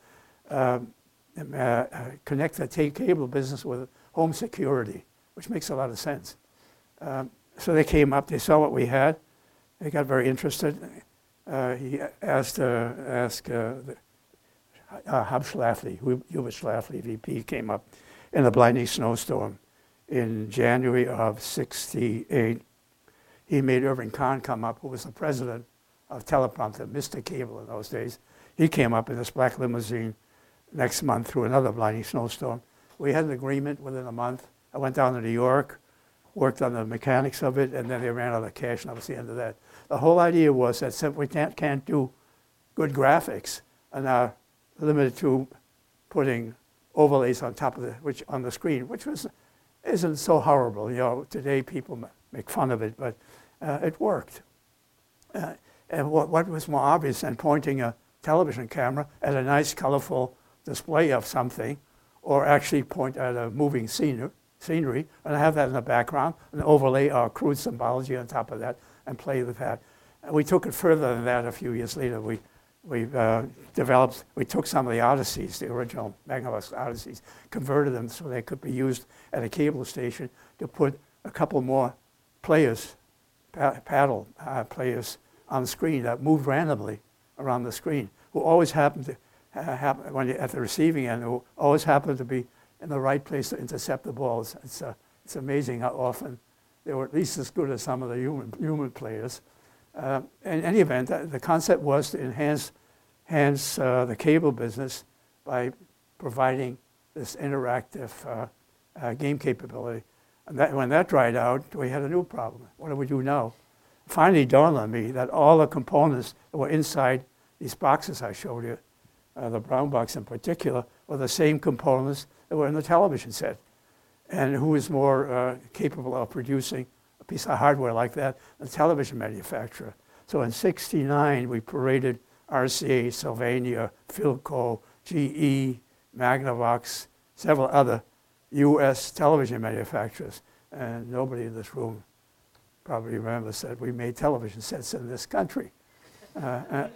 um, uh, uh, connect the cable business with home security, which makes a lot of sense. Um, so they came up, they saw what we had, they got very interested. Uh, he asked, uh, asked uh, uh, Hub Schlafly, Hubert Schlafly, VP, came up in a blinding snowstorm in January of 68 he made Irving Kahn come up, who was the president of Teleprompter, Mr. Cable in those days. He came up in this black limousine next month through another blinding snowstorm. We had an agreement within a month. I went down to New York, worked on the mechanics of it, and then they ran out of cash, and that was the end of that. The whole idea was that since we can't, can't do good graphics and are limited to putting overlays on top of the which on the screen, which was isn't so horrible. You know, today people make fun of it, but uh, it worked. Uh, and what, what, was more obvious than pointing a television camera at a nice, colorful display of something, or actually point at a moving scenery, and have that in the background, and overlay our crude symbology on top of that, and play with that. And we took it further than that a few years later. We, we uh, developed, we took some of the Odysseys, the original Magnavox Odysseys, converted them so they could be used at a cable station to put a couple more players, pa- paddle uh, players on the screen that moved randomly around the screen, who always happened to happen when you, at the receiving end, who always happened to be in the right place to intercept the balls. It's, uh, it's amazing how often they were at least as good as some of the human, human players. Uh, in any event, uh, the concept was to enhance, enhance uh, the cable business by providing this interactive uh, uh, game capability. And that, when that dried out, we had a new problem. What do we do now? Finally dawned on me that all the components that were inside these boxes I showed you, uh, the brown box in particular, were the same components that were in the television set. And who is more uh, capable of producing a piece of hardware like that? A television manufacturer. So in 69, we paraded RCA, Sylvania, Philco, GE, Magnavox, several other US television manufacturers. And nobody in this room probably remembers that we made television sets in this country. Uh,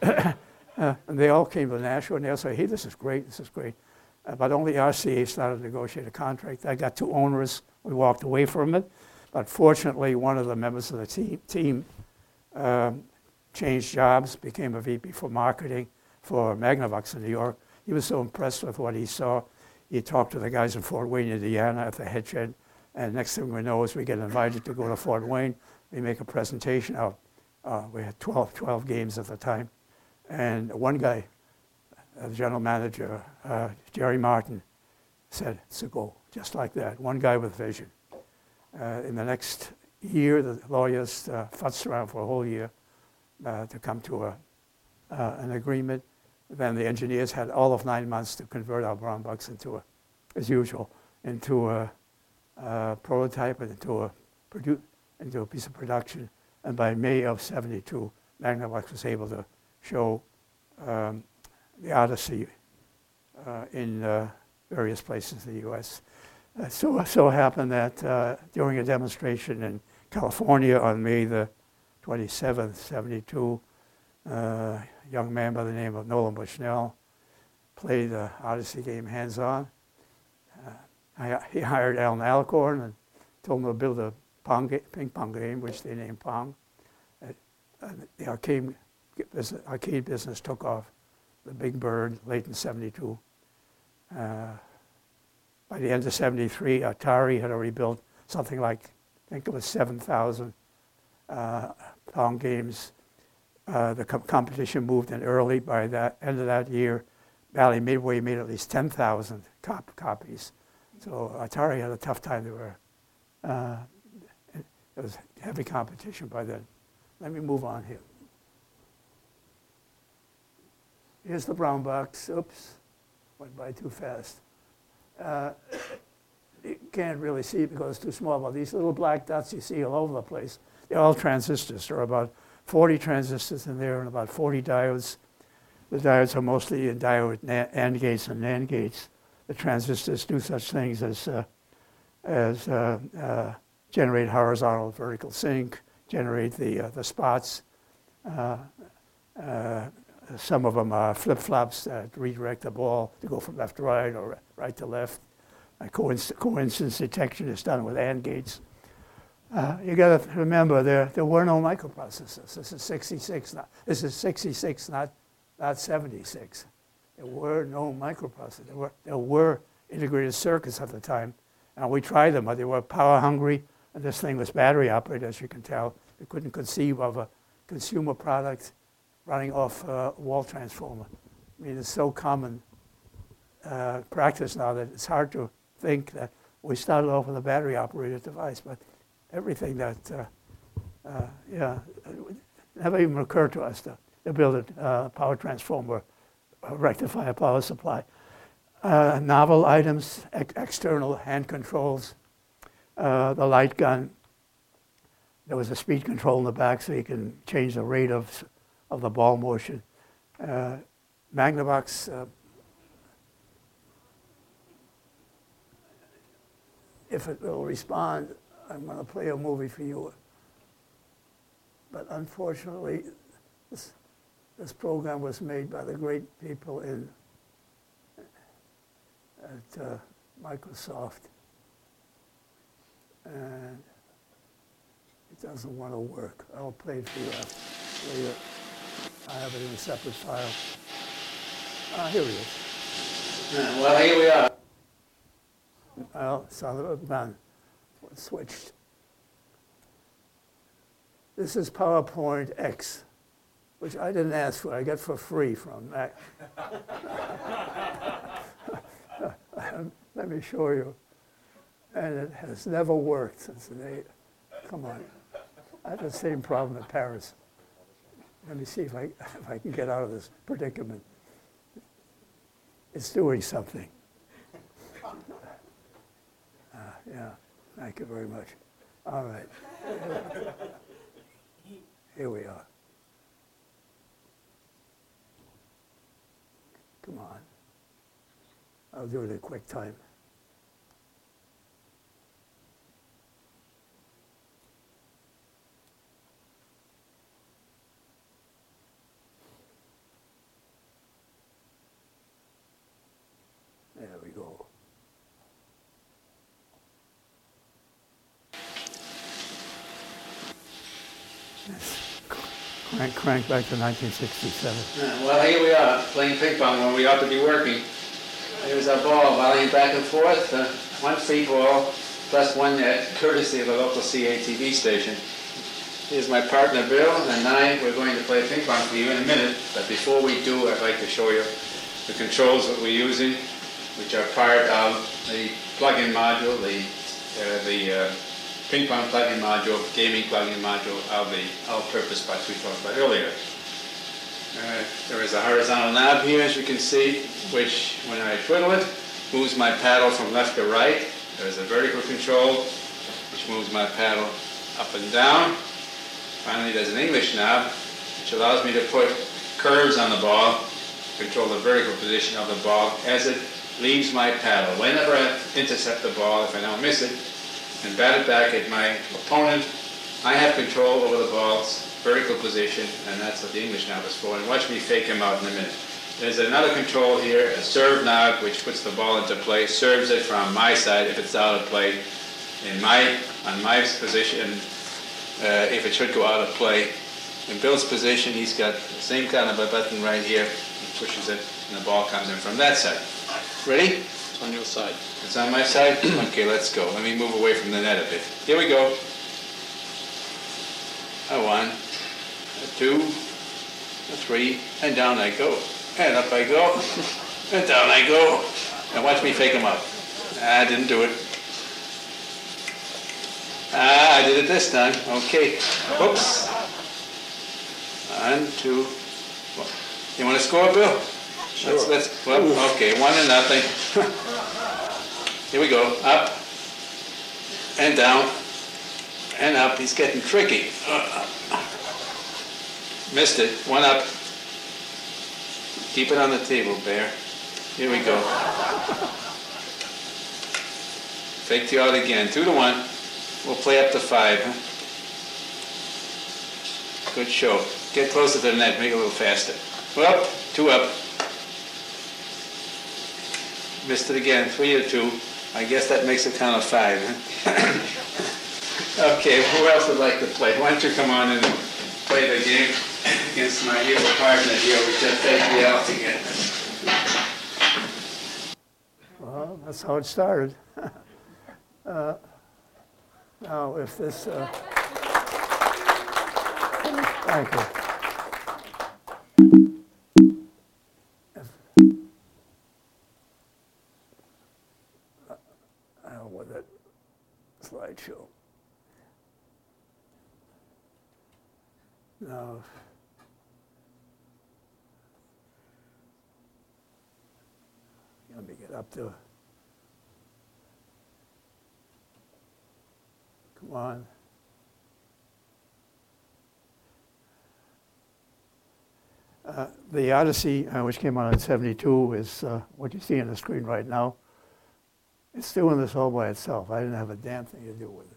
uh, and they all came to Nashua and they'll say, hey, this is great, this is great. Uh, but only RCA started to negotiate a contract. I got too onerous. We walked away from it. But fortunately, one of the members of the team, um, changed jobs, became a VP for marketing for Magnavox in New York. He was so impressed with what he saw. He talked to the guys in Fort Wayne, Indiana at the headshed. And next thing we know is we get invited to go to Fort Wayne. We make a presentation out. Uh, we had 12, 12 games at the time. And one guy, uh, the general manager, uh, Jerry Martin, said, it's a go, just like that. One guy with vision. Uh, in the next year, the lawyers uh, around for a whole year uh, to come to a, uh, an agreement. Then the engineers had all of nine months to convert our brown box into a, as usual, into a, a prototype and into a, produ- into a piece of production. And by May of 72, Magnavox was able to show um, the Odyssey uh, in uh, various places in the U.S. Uh, so so happened that uh, during a demonstration in California on May the 27th, 72, uh, a young man by the name of Nolan Bushnell played the Odyssey game hands-on. Uh, he hired Allan Alcorn and told him to build a pong ga- ping pong game, which they named Pong. The arcade business, arcade business took off. The Big Bird, late in 72. Uh, by the end of 73, Atari had already built something like, I think it was 7,000 uh, games. Uh, the com- competition moved in early. By the end of that year, Bally Midway made at least 10,000 cop- copies. So Atari had a tough time. There were, uh, it was heavy competition by then. Let me move on here. Here's the brown box. Oops, went by too fast. Uh, (coughs) you can't really see it because it's too small, but these little black dots you see all over the place, they're all transistors. There are about 40 transistors in there and about 40 diodes. The diodes are mostly in diode AND gates and NAND gates. The transistors do such things as, uh, as uh, uh, generate horizontal vertical sync, generate the, uh, the spots. Some of them are flip-flops that redirect the ball to go from left to right or right to left. Uh, coincidence detection is done with AND gates. Uh, you got to remember there, there were no microprocessors. This is 66, not, this is 66, not, not 76. There were no microprocessors. There were, there were integrated circuits at the time, and we tried them, but they were power hungry, and this thing was battery operated, as you can tell. We couldn't conceive of a consumer product running off a wall transformer. I mean, it's so common uh, practice now that it's hard to think that we started off with a battery operated device, but everything that, uh, uh, yeah, never even occurred to us to, to build a uh, power transformer, rectify a power supply. Uh, novel items, ex- external hand controls, uh, the light gun. There was a speed control in the back so you can change the rate of, of the ball motion. Uh, Magnavox uh, if it will respond, I'm going to play a movie for you. But unfortunately, this, this program was made by the great people in at uh, Microsoft, and it doesn't want to work. I'll play it for you later. I have it in a separate file. Ah, here it is. Well, here we are. Well, son of a gun. Switched. This is PowerPoint X, which I didn't ask for. I got for free from Mac. (laughs) Let me show you. And it has never worked since the. Come on. I had the same problem in Paris. Let me see if I, (laughs) if I can get out of this predicament. It's doing something. (laughs) Uh, yeah, thank you very much. All right. (laughs) Here we are. Come on. I'll do it in quick time. There we go. Yes. Crank, crank back to 1967. Well, here we are, playing ping pong when we ought to be working. Here's our ball volleying back and forth, uh, one free ball plus one net, courtesy of the local CATV station. Here's my partner Bill, and I, we're going to play ping pong for you in a minute, but before we do, I'd like to show you the controls that we're using, which are part of the plug-in module, the, uh, the uh, ping pong plug-in module, gaming plug-in module of the all-purpose box we talked about earlier. Uh, There is a horizontal knob here, as you can see, which, when I twiddle it, moves my paddle from left to right. There's a vertical control, which moves my paddle up and down. Finally, there's an English knob, which allows me to put curves on the ball, control the vertical position of the ball as it leaves my paddle. Whenever I intercept the ball, if I don't miss it, and bat it back at my opponent, I have control over the ball's vertical position, and that's what the English knob is for. And watch me fake him out in a minute. There's another control here, a serve knob, which puts the ball into play, serves it from my side if it's out of play, in my, on my position, uh, if it should go out of play. In Bill's position, he's got the same kind of a button right here. He pushes it, and the ball comes in from that side. Ready? It's on your side. It's on my side? (clears throat) Okay, let's go. Let me move away from the net a bit. Here we go. A one, a two, a three, and down I go. And up I go, (laughs) and down I go. And watch me fake them up. I didn't do it. Ah, I did it this time. Okay. Oops. One, two. You want to score, Bill? Sure. Let's, let's, well, okay, one and nothing. (laughs) Here we go, up and down and up. He's getting tricky. (laughs) Missed it, one up. Keep it on the table, Bear. Here we go. Fake you out again, two to one. We'll play up to five. huh? Good show. Get closer to the net, make it a little faster. Up, two up. Missed it again, three or two. I guess that makes it count of five. (laughs) okay, who else would like to play? Why don't you come on and play the game against my hero partner here, we just take me out again. Well, that's how it started. (laughs) Uh, Now, if this, uh, thank you. Get up to Come on. Uh, The Odyssey, uh, which came out in 72, is uh, what you see on the screen right now. It's doing this all by itself. I didn't have a damn thing to do with it.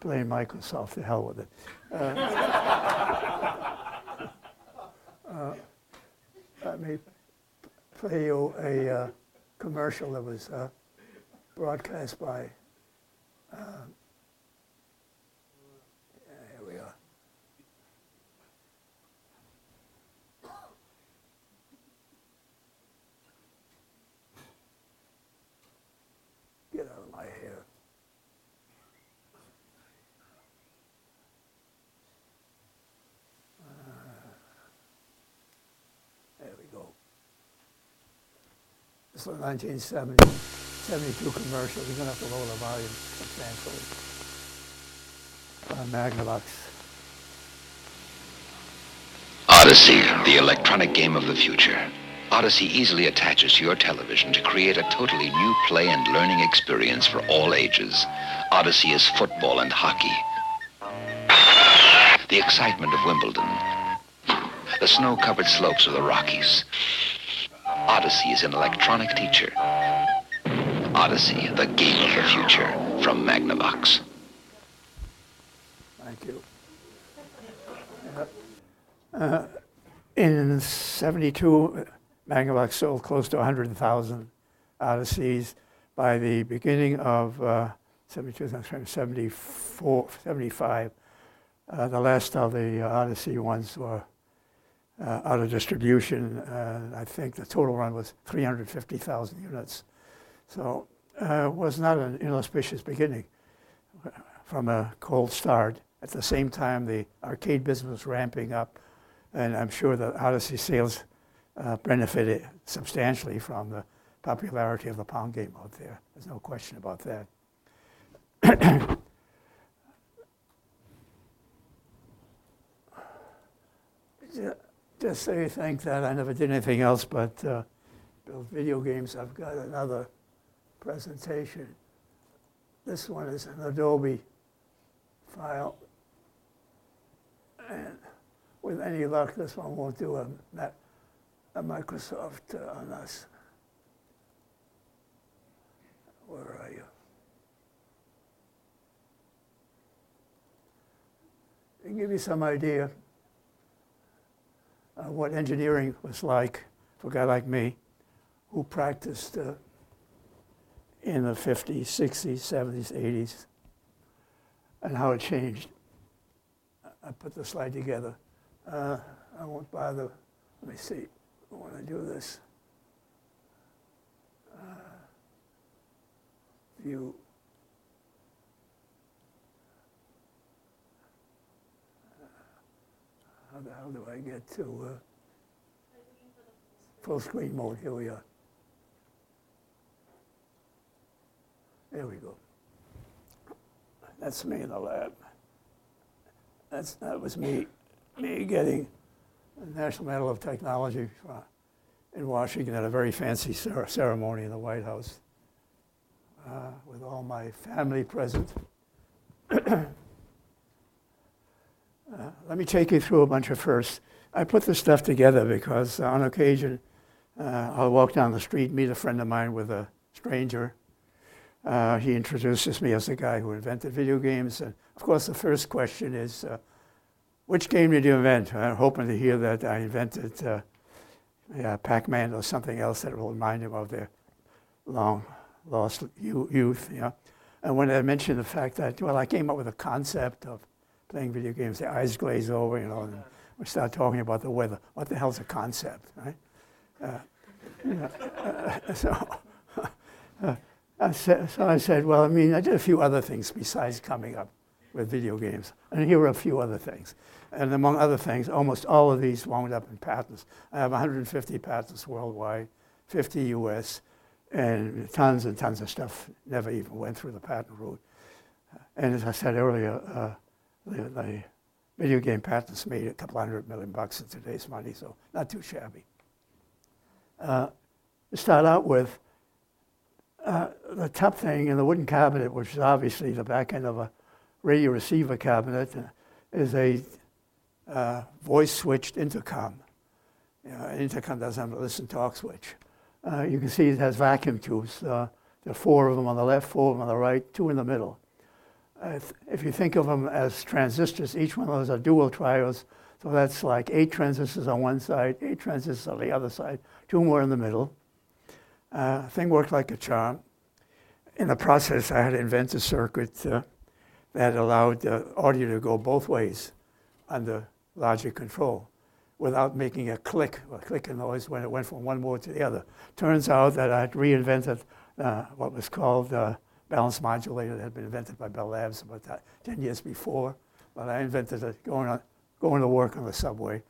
Blame Microsoft, to hell with it. Uh, (laughs) uh, let me play you a uh, commercial that was uh, broadcast by. Uh, here we are. Get out of my hair. There we go. This is a 1970, 72 commercial. You're going to have to lower the volume substantially. Uh, Magnavox. Odyssey, the electronic game of the future. Odyssey easily attaches to your television to create a totally new play and learning experience for all ages. Odyssey is football and hockey. The excitement of Wimbledon. The snow-covered slopes of the Rockies. Odyssey is an electronic teacher. Odyssey, the game of the future, from Magnavox. Thank you. Uh, in 72, Magnavox sold close to 100,000 Odysseys. By the beginning of uh, 72, 74, 75, uh, the last of the Odyssey ones were uh, out of distribution. Uh, I think the total run was 350,000 units. So uh, it was not an inauspicious beginning from a cold start. At the same time, the arcade business was ramping up, and I'm sure the Odyssey sales uh, benefited substantially from the popularity of the Pong game out there. There's no question about that. (coughs) Just so you think that I never did anything else but uh, build video games, I've got another presentation. This one is an Adobe file. And with any luck, this one won't do a, a Microsoft uh, on us. Where are you? To give you some idea uh, what engineering was like for a guy like me who practiced uh, in the 50s, 60s, 70s, 80s, and how it changed. I put the slide together. Uh, I won't bother. Let me see. I want to do this. Uh, view. How hell do I get to uh, full screen mode? Here we are. There we go. That's me in the lab. That's, that was me, me getting the National Medal of Technology in Washington at a very fancy ceremony in the White House uh, with all my family present. (clears throat) uh, let me take you through a bunch of firsts. I put this stuff together because on occasion uh, I'll walk down the street, meet a friend of mine with a stranger, uh, he introduces me as the guy who invented video games. And of course, the first question is, uh, which game did you invent? I'm hoping to hear that I invented uh, yeah, Pac-Man or something else that will remind him of their long lost youth. You know? And when I mentioned the fact that, well, I came up with a concept of playing video games, the eyes glaze over, you know, and we start talking about the weather. What the hell's a concept, right? Uh, uh, (laughs) so uh, I said, so I said, well, I mean, I did a few other things besides coming up with video games. And here are a few other things. And among other things, almost all of these wound up in patents. I have 150 patents worldwide, 50 US, and tons and tons of stuff never even went through the patent route. And as I said earlier, uh, the, the, video game patents made a couple hundred million bucks in today's money, so not too shabby. Uh, to start out with, uh, the top thing in the wooden cabinet, which is obviously the back end of a radio receiver cabinet, uh, is a uh, voice switched intercom. You know, an intercom doesn't have a listen talk switch. Uh, you can see it has vacuum tubes. Uh, There are four of them on the left, four of them on the right, two in the middle. Uh, if you think of them as transistors, each one of those are dual triodes. So that's like eight transistors on one side, eight transistors on the other side, two more in the middle. Uh, thing worked like a charm. In the process, I had to invent a circuit uh, that allowed the audio to go both ways under logic control without making a click, a click noise when it went from one mode to the other. Turns out that I had reinvented uh, what was called uh, balance modulator that had been invented by Bell Labs about 10 years before. But I invented it going, on, going to work on the subway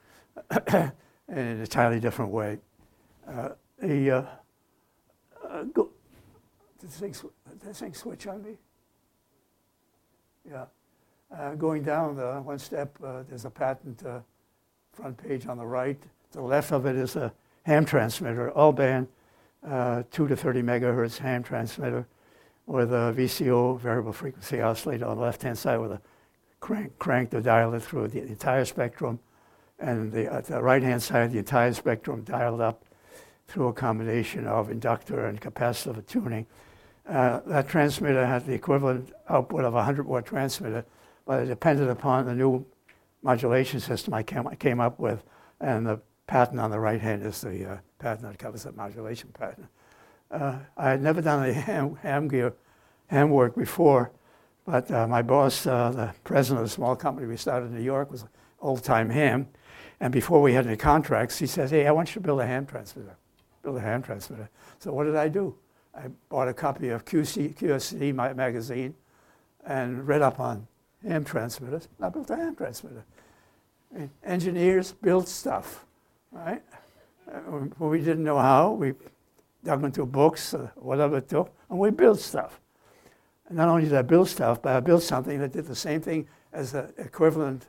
(coughs) in an entirely different way. Uh, the, uh, uh, go, did thing, did thing switch on me? Yeah. Uh, going down the one step, there's a patent front page on the right. To the left of it is a ham transmitter, all band, uh, 2 to 30 megahertz ham transmitter with a VCO, variable frequency oscillator, on the left hand side with a crank, crank to dial it through the entire spectrum. And the, the right hand side, the entire spectrum dialed up through a combination of inductor and capacitive tuning. Uh, that transmitter had the equivalent output of a 100 watt transmitter, but it depended upon the new modulation system I came, I came up with, and the patent on the right hand is the uh, patent that covers the modulation patent. Uh, I had never done any ham, ham gear, ham work before, but uh, my boss, uh, the president of the small company we started in New York, was an old-time ham, and before we had any contracts, he says, "Hey, I want you to build a ham transmitter, build a ham transmitter." So what did I do? I bought a copy of QC, QST magazine, and read up on ham transmitters. I built a ham transmitter. Engineers built stuff, right? Uh, we didn't know how, we dug into books, or whatever it took, and we built stuff. And not only did I build stuff, but I built something that did the same thing as the equivalent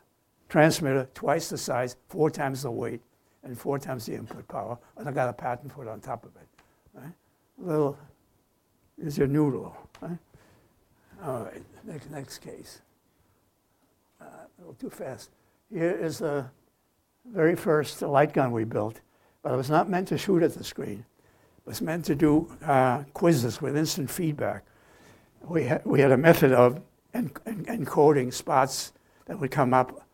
transmitter, twice the size, four times the weight, and four times the input power. And I got a patent for it on top of it. Right? Little is your noodle. Right? All right, next, next case uh, a little too fast. Here is the very first light gun we built, but it was not meant to shoot at the screen. Was meant to do uh, quizzes with instant feedback. We had, we had a method of en- en- encoding spots that would come up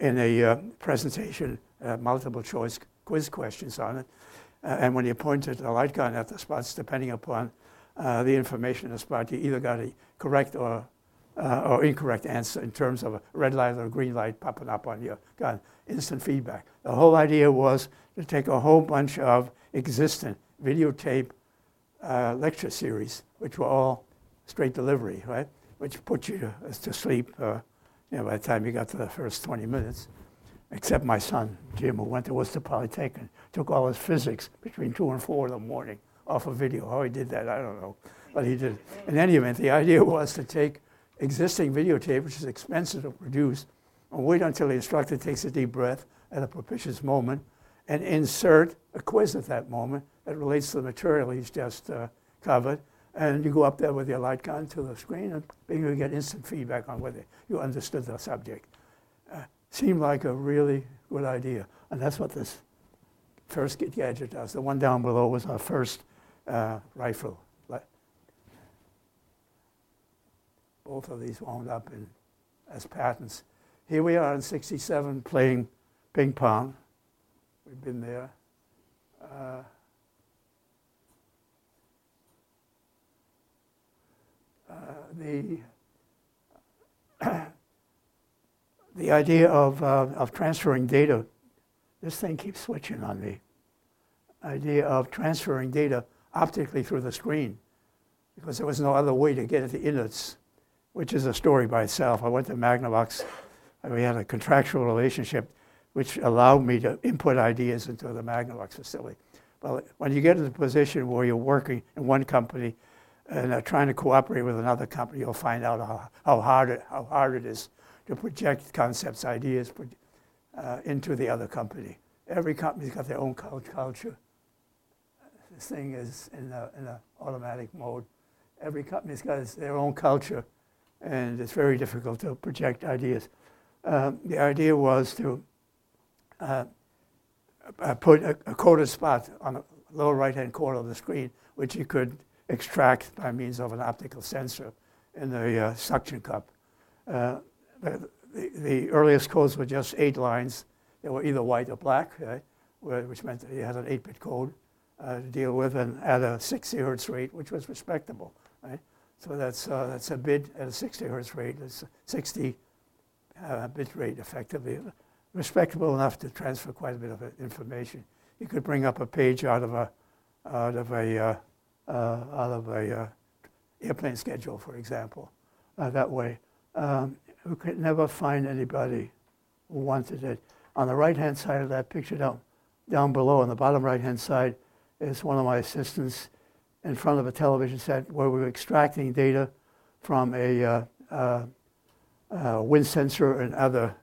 in a uh, presentation, uh, multiple choice quiz questions on it. Uh, and when you pointed the light gun at the spots, depending upon uh, the information in the spot, you either got a correct or uh, or incorrect answer in terms of a red light or green light popping up on your gun. Instant feedback. The whole idea was to take a whole bunch of existing videotape uh, lecture series, which were all straight delivery, right? Which put you to, to sleep uh, you know, by the time you got to the first 20 minutes. Except my son, Jim, who went to Worcester Polytechnic, took all his physics between 2 and 4 in the morning off of video. How he did that, I don't know. But he did. In any event, the idea was to take existing videotape, which is expensive to produce, and wait until the instructor takes a deep breath at a propitious moment and insert a quiz at that moment that relates to the material he's just uh, covered. And you go up there with your light gun to the screen and you get instant feedback on whether you understood the subject. Uh, seemed like a really good idea. And that's what this first gadget does. The one down below was our first uh, rifle both of these wound up in, as patents. Here we are in 67 playing ping pong. We've been there. Uh, uh, the, (coughs) the idea of, uh, of transferring data, this thing keeps switching on me. Idea of transferring data optically through the screen because there was no other way to get at the innards which is a story by itself. I went to Magnavox. We had a contractual relationship which allowed me to input ideas into the Magnavox facility. Well, when you get in a position where you're working in one company and trying to cooperate with another company, you'll find out how, how, hard, it, how hard it is to project concepts, ideas uh, into the other company. Every company's got their own culture. This thing is in an automatic mode. Every company's got their own culture and it's very difficult to project ideas. Uh, the idea was to uh, uh, put a, a, coded spot on the lower right-hand corner of the screen, which you could extract by means of an optical sensor in the uh, suction cup. Uh, the, the, the, earliest codes were just eight lines. They were either white or black, right? which meant that you had an 8-bit code uh, to deal with and at a 60 hertz rate, which was respectable, right? So that's, uh, that's a bit at a 60 hertz rate. It's 60 uh, bit rate effectively, respectable enough to transfer quite a bit of information. You could bring up a page out of a out of a uh, uh, out of a uh, airplane schedule, for example, uh, that way. Um, we could never find anybody who wanted it. On the right-hand side of that picture down down below, on the bottom right-hand side, is one of my assistants in front of a television set where we were extracting data from a uh, wind sensor and other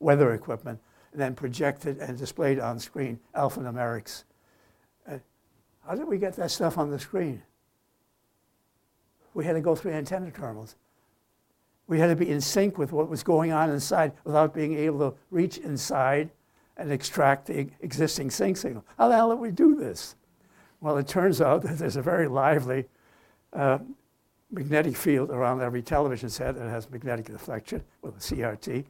weather equipment, and then projected and displayed on screen alphanumerics. Uh, how did we get that stuff on the screen? We had to go through antenna terminals. We had to be in sync with what was going on inside without being able to reach inside and extract the existing sync signal. How the hell did we do this? Well, it turns out (laughs) that there's a very lively uh, magnetic field around every television set that has magnetic deflection with a CRT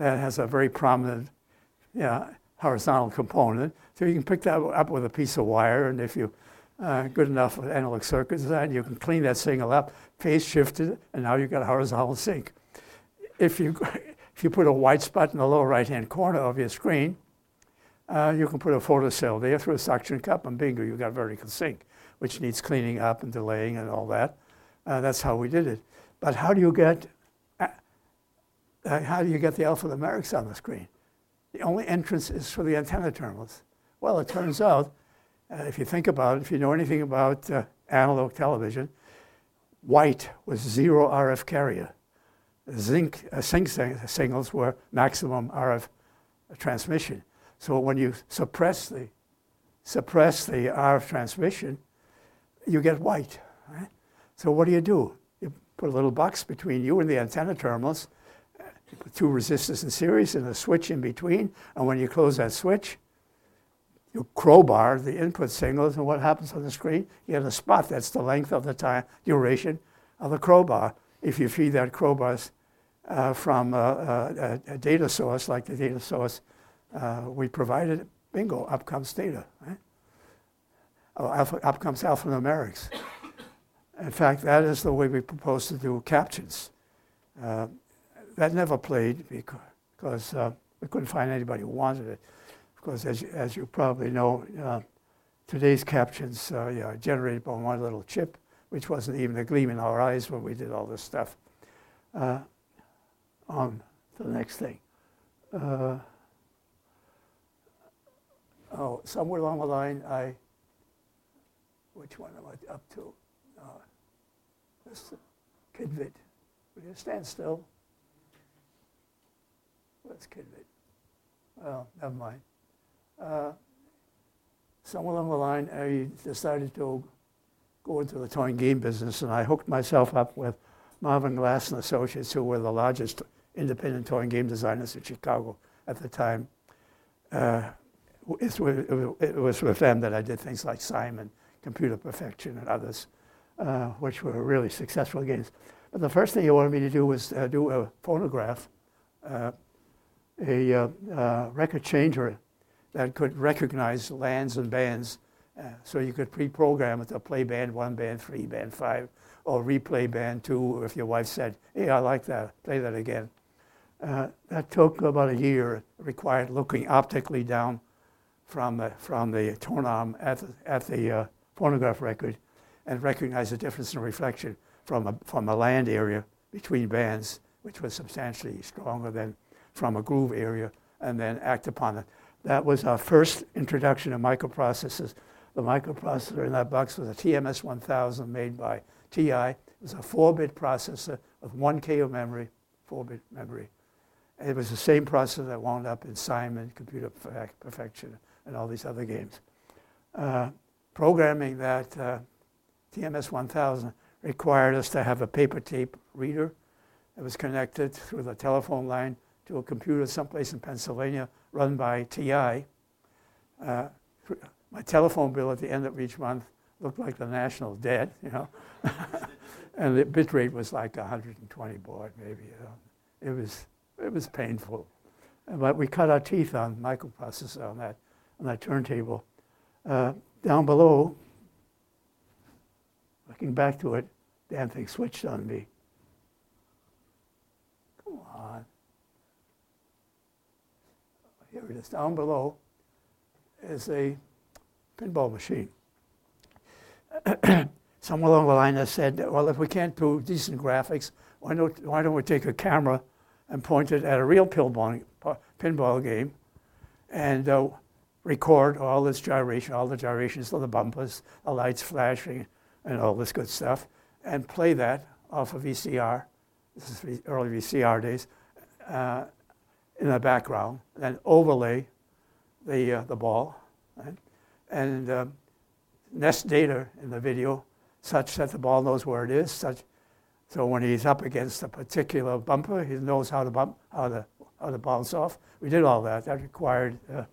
that has a very prominent yeah, horizontal component. So you can pick that up with a piece of wire, and if you uh, good enough with analog circuit design, you can clean that signal up, phase shift it, and now you've got a horizontal sync. If you, (laughs) if you put a white spot in the lower right-hand corner of your screen, uh, you can put a photocell there through a suction cup, and bingo, you've got vertical sync, which needs cleaning up and delaying and all that. Uh, that's how we did it. But how do you get uh, how do you get the alphanumerics on the screen? The only entrance is for the antenna terminals. Well, it turns out, uh, if you think about it, if you know anything about uh, analog television, white was zero RF carrier. Zinc, uh, sync signals were maximum RF transmission. So when you suppress the, suppress the RF transmission, you get white. Right? So what do you do? You put a little box between you and the antenna terminals, two resistors in series and a switch in between, and when you close that switch, you crowbar the input signals, and what happens on the screen? You get a spot that's the length of the time duration of the crowbar. If you feed that crowbar uh, from a, a, a, data source, like the data source uh, we provided, bingo, up comes data, right? Oh, alpha, up comes alphanumerics. In fact, that is the way we propose to do captions. Uh, that never played because uh, we couldn't find anybody who wanted it. Because as, as you probably know, uh, today's captions uh, yeah, are generated by one little chip, which wasn't even a gleam in our eyes when we did all this stuff. Uh, on to the next thing. Uh, oh, somewhere along the line, I, which one am I up to? Uh, this Kidvid. Will you stand still? What's Kidvid? Well, never mind. Uh, somewhere along the line, I decided to go into the toy and game business, and I hooked myself up with Marvin Glass and Associates, who were the largest independent toy and game designers in Chicago at the time. Uh, it was with them that I did things like Simon, Computer Perfection, and others, uh, which were really successful games. But the first thing he wanted me to do was uh, do a phonograph, uh, a uh, uh, record changer that could recognize lands and bands. Uh, so you could pre-program it to play band one, band three, band five, or replay band two if your wife said, hey, I like that, play that again. that took about a year. Required looking optically down from the, from the tone arm at the, at the uh, phonograph record and recognize the difference in reflection from a, from a land area between bands, which was substantially stronger than from a groove area, and then act upon it. That was our first introduction of microprocessors. The microprocessor in that box was a TMS 1000 made by TI. It was a 4 bit processor with 1K of memory, 4 bit memory. It was the same processor that wound up in Simon, Computer Perfection, and all these other games. Uh, programming that uh, TMS 1000 required us to have a paper tape reader that was connected through the telephone line to a computer someplace in Pennsylvania run by TI. Uh, my telephone bill at the end of each month looked like the national debt, you know. (laughs) and the bit rate was like 120 baud, maybe. You know. It was it was painful, but we cut our teeth on microprocessor on that on that turntable. Uh, down below, looking back to it, damn thing switched on me. Come on. Here it is. Down below is a pinball machine. (clears throat) Somewhere along the line, I said, well, if we can't do decent graphics, why don't, why don't we take a camera and point it at a real pinball, pinball game and uh, record all this gyration, all the gyrations of the bumpers, the lights flashing, and all this good stuff, and play that off of VCR. This is early VCR days. Uh, in the background, then overlay the, uh, the ball, right? and uh, nest data in the video such that the ball knows where it is. Such, so when he's up against a particular bumper, he knows how to bump, how to, how to bounce off. We did all that. That required uh,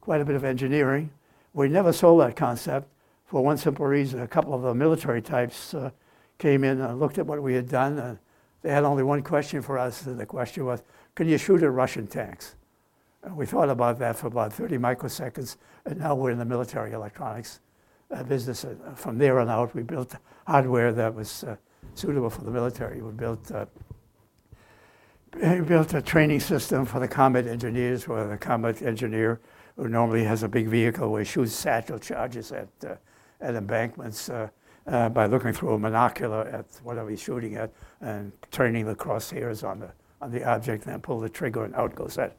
quite a bit of engineering. We never sold that concept for one simple reason. A couple of the military types uh, came in and looked at what we had done. And they had only one question for us, and the question was, can you shoot at Russian tanks? And we thought about that for about 30 microseconds, and now we're in the military electronics uh, business. Uh, from there on out, we built hardware that was uh, suitable for the military. We built uh, we built a training system for the combat engineers, where the combat engineer who normally has a big vehicle where he shoots satchel charges at, uh, at embankments by looking through a monocular at whatever he's shooting at and turning the crosshairs on the, on the object and then pull the trigger and out goes that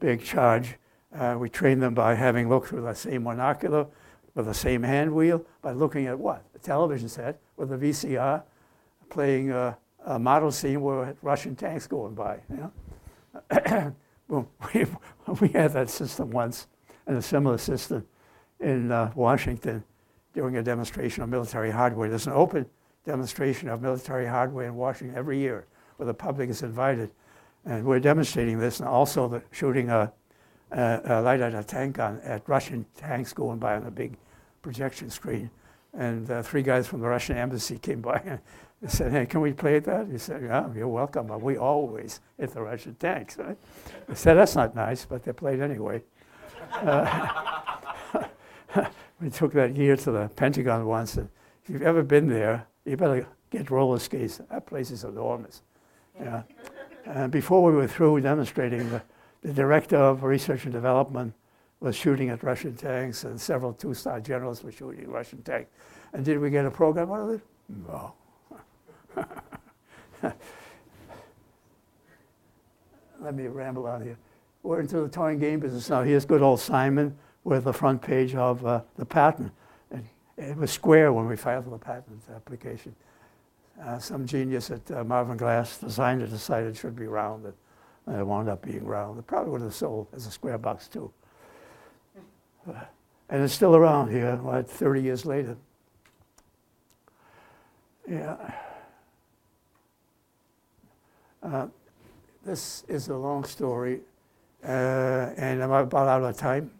big charge. Uh, we train them by having looked through the same monocular with the same hand wheel by looking at what? A television set with a VCR playing a, a model scene where Russian tanks going by. You know? (coughs) (laughs) we, we had that system once and a similar system in uh, Washington during a demonstration of military hardware. There's an open demonstration of military hardware in Washington every year where the public is invited. And we're demonstrating this and also the, shooting a, a, a light at a tank on at Russian tanks going by on a big projection screen. And uh, three guys from the Russian embassy (laughs) came by and they said, hey, can we play that? He said, yeah, you're welcome, but we always hit the Russian tanks. (laughs) Right? Said, that's not nice, but they played anyway. Uh, (laughs) we took that gear to the Pentagon once, and if you've ever been there, you better get roller skates. That place is enormous. Yeah. And before we were through demonstrating, the, the director of research and development was shooting at Russian tanks, and several two-star generals were shooting Russian tanks. And did we get a program out of it? No. (laughs) Let me ramble on here. We're into the toy and game business now. Here's good old Simon with the front page of uh, the patent. And it was square when we filed the patent application. Uh, some genius at uh, Marvin Glass designed it, decided it should be round, and it wound up being round. It probably would have sold as a square box too. Uh, and it's still around here, what, 30 years later. Yeah. Uh, this is a long story, uh, and I'm about out of time.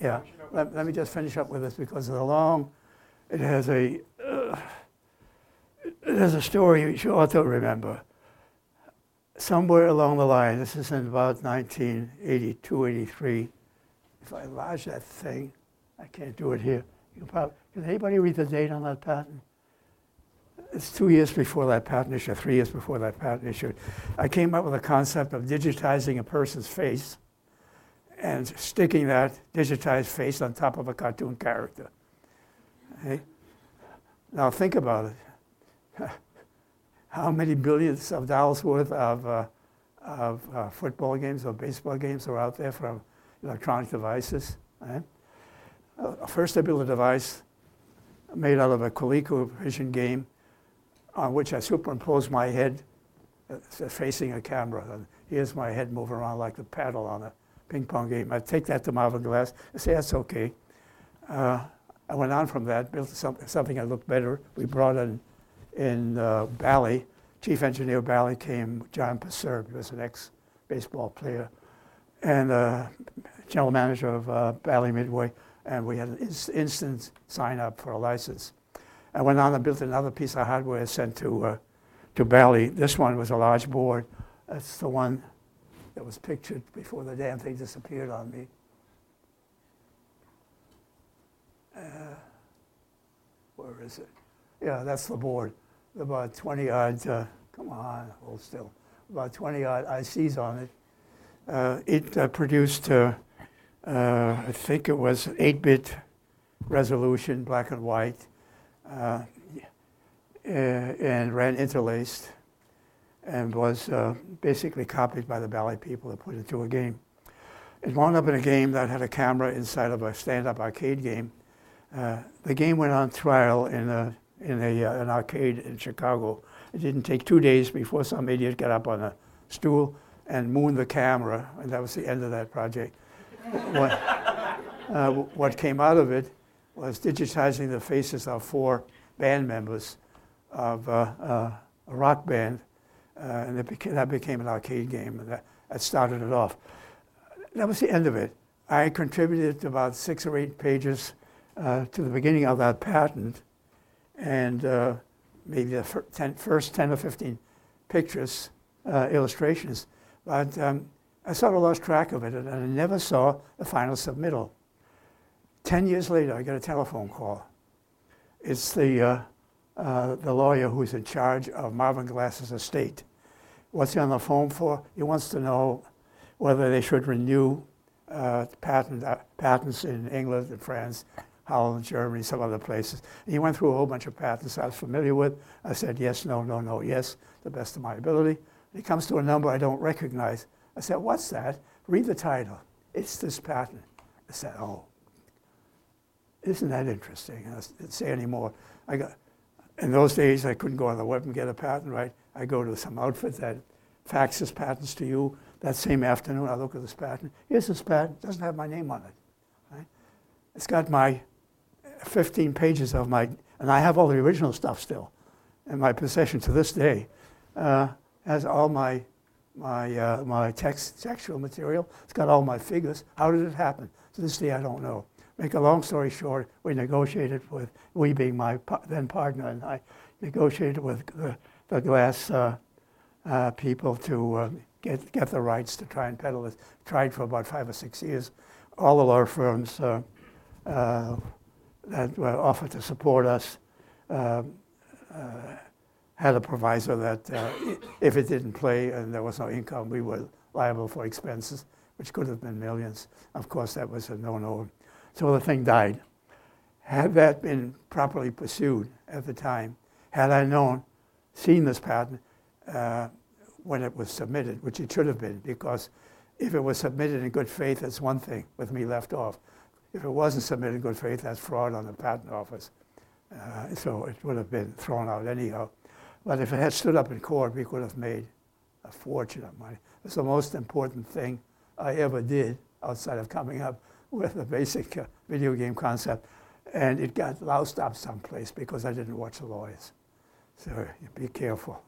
Yeah, let, let, me just finish up with this because it's a long, it has a, has a story which you ought to remember. Somewhere along the line, this is in about 1982, 83, if I enlarge that thing, I can't do it here. Can, probably, can anybody read the date on that patent? it's two years before that patent issue, three years before that patent issue, I came up with a concept of digitizing a person's face and sticking that digitized face on top of a cartoon character. Okay? Now think about it. (laughs) How many billions of dollars worth of, uh, of uh, football games or baseball games are out there from electronic devices? Right? Uh, first, I built a device made out of a ColecoVision game on which I superimposed my head uh, facing a camera. And here's my head moving around like the paddle on a ping pong game. I take that to Marvin Glass and say, that's okay. Uh, I went on from that, built some, something that looked better. We brought in, in uh, Bally, chief engineer Bally came, John Passer, he was an ex-baseball player, and uh, general manager of uh, Bally Midway, and we had an inst- instant sign up for a license. I went on and built another piece of hardware sent to, uh, to Bally. This one was a large board. That's the one that was pictured before the damn thing disappeared on me. Uh, where is it? Yeah, that's the board. About 20 odd, uh, come on, hold still. About 20 odd ICs on it. Uh, it uh, produced, uh, uh, I think it was 8 bit resolution, black and white, uh, and ran interlaced and was basically copied by the Bally people and put into a game. It wound up in a game that had a camera inside of a stand-up arcade game. The game went on trial in, a, in a, uh, an arcade in Chicago. It didn't take two days before some idiot got up on a stool and mooned the camera, and that was the end of that project. (laughs) what, uh, what came out of it was digitizing the faces of four band members of uh, uh, a rock band uh, and became, that became an arcade game, and that, that started it off. That was the end of it. I contributed about six or eight pages uh, to the beginning of that patent, and uh, maybe the fir- ten, first 10 or 15 pictures, uh, illustrations. But um, I sort of lost track of it, and I never saw the final submittal. Ten years later, I get a telephone call. It's the, uh, uh, the lawyer who's in charge of Marvin Glass's estate. What's he on the phone for? He wants to know whether they should renew uh, patent, uh, patents in England and France, Holland, Germany, some other places. He went through a whole bunch of patents I was familiar with. I said yes, no, no, no, yes, the best of my ability. He comes to a number I don't recognize. I said, what's that? Read the title. It's this patent. I said, oh, isn't that interesting? And I didn't say anymore. I got, in those days, I couldn't go on the web and get a patent right. I go to some outfit that faxes patents to you. That same afternoon, I look at this patent. Here's this patent. It doesn't have my name on it. Right? It's got my 15 pages of my, and I have all the original stuff still in my possession to this day. Uh, has all my my uh, my text textual material. It's got all my figures. How did it happen? To this day, I don't know. Make a long story short, we negotiated with we being my then partner and I negotiated with the the glass uh, uh, people to uh, get, get the rights to try and peddle it. Tried for about five or six years. All the law firms uh, uh, that were offered to support us um, had a proviso that if it didn't play and there was no income, we were liable for expenses, which could have been millions. Of course, that was a no-no. So the thing died. Had that been properly pursued at the time, had I known seen this patent uh, when it was submitted, which it should have been, because if it was submitted in good faith, that's one thing with me left off. If it wasn't submitted in good faith, that's fraud on the patent office. Uh, so it would have been thrown out anyhow. But if it had stood up in court, we could have made a fortune of money. It's the most important thing I ever did outside of coming up (laughs) with a basic uh, video game concept. And it got loused up someplace because I didn't watch the lawyers. So be careful.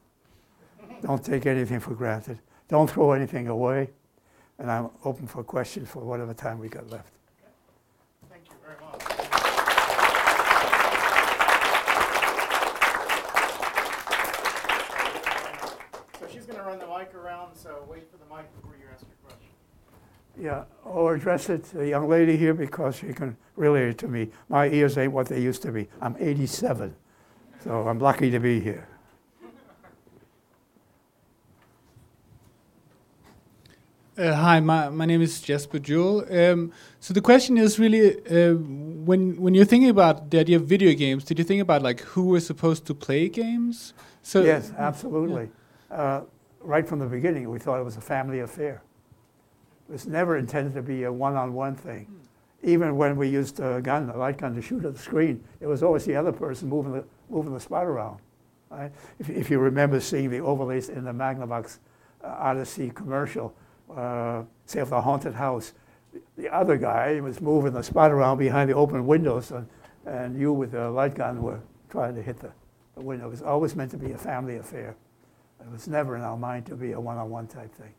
Don't take anything for granted. Don't throw anything away. And I'm open for questions for whatever time we got left. Thank you very much. So she's going to run the mic around, so wait for the mic before you ask your question. Yeah, or address it to the young lady here because she can relate it to me. My ears ain't what they used to be. I'm 87. So I'm lucky to be here. Uh, hi, my, my name is Jasper Jewell. Um, so the question is really, uh, when when you're thinking about the idea of video games, did you think about like who was supposed to play games? So yes, absolutely. Yeah. Uh, right from the beginning, we thought it was a family affair. It was never intended to be a one-on-one thing. Even when we used a gun, a light gun, to shoot at the screen, it was always the other person moving the moving the spot around. Right? If, if you remember seeing the overlays in the Magnavox uh, Odyssey commercial, uh, say of the haunted house, the other guy was moving the spot around behind the open windows, and, and you with the light gun were trying to hit the, the window. It was always meant to be a family affair. It was never in our mind to be a one-on-one type thing.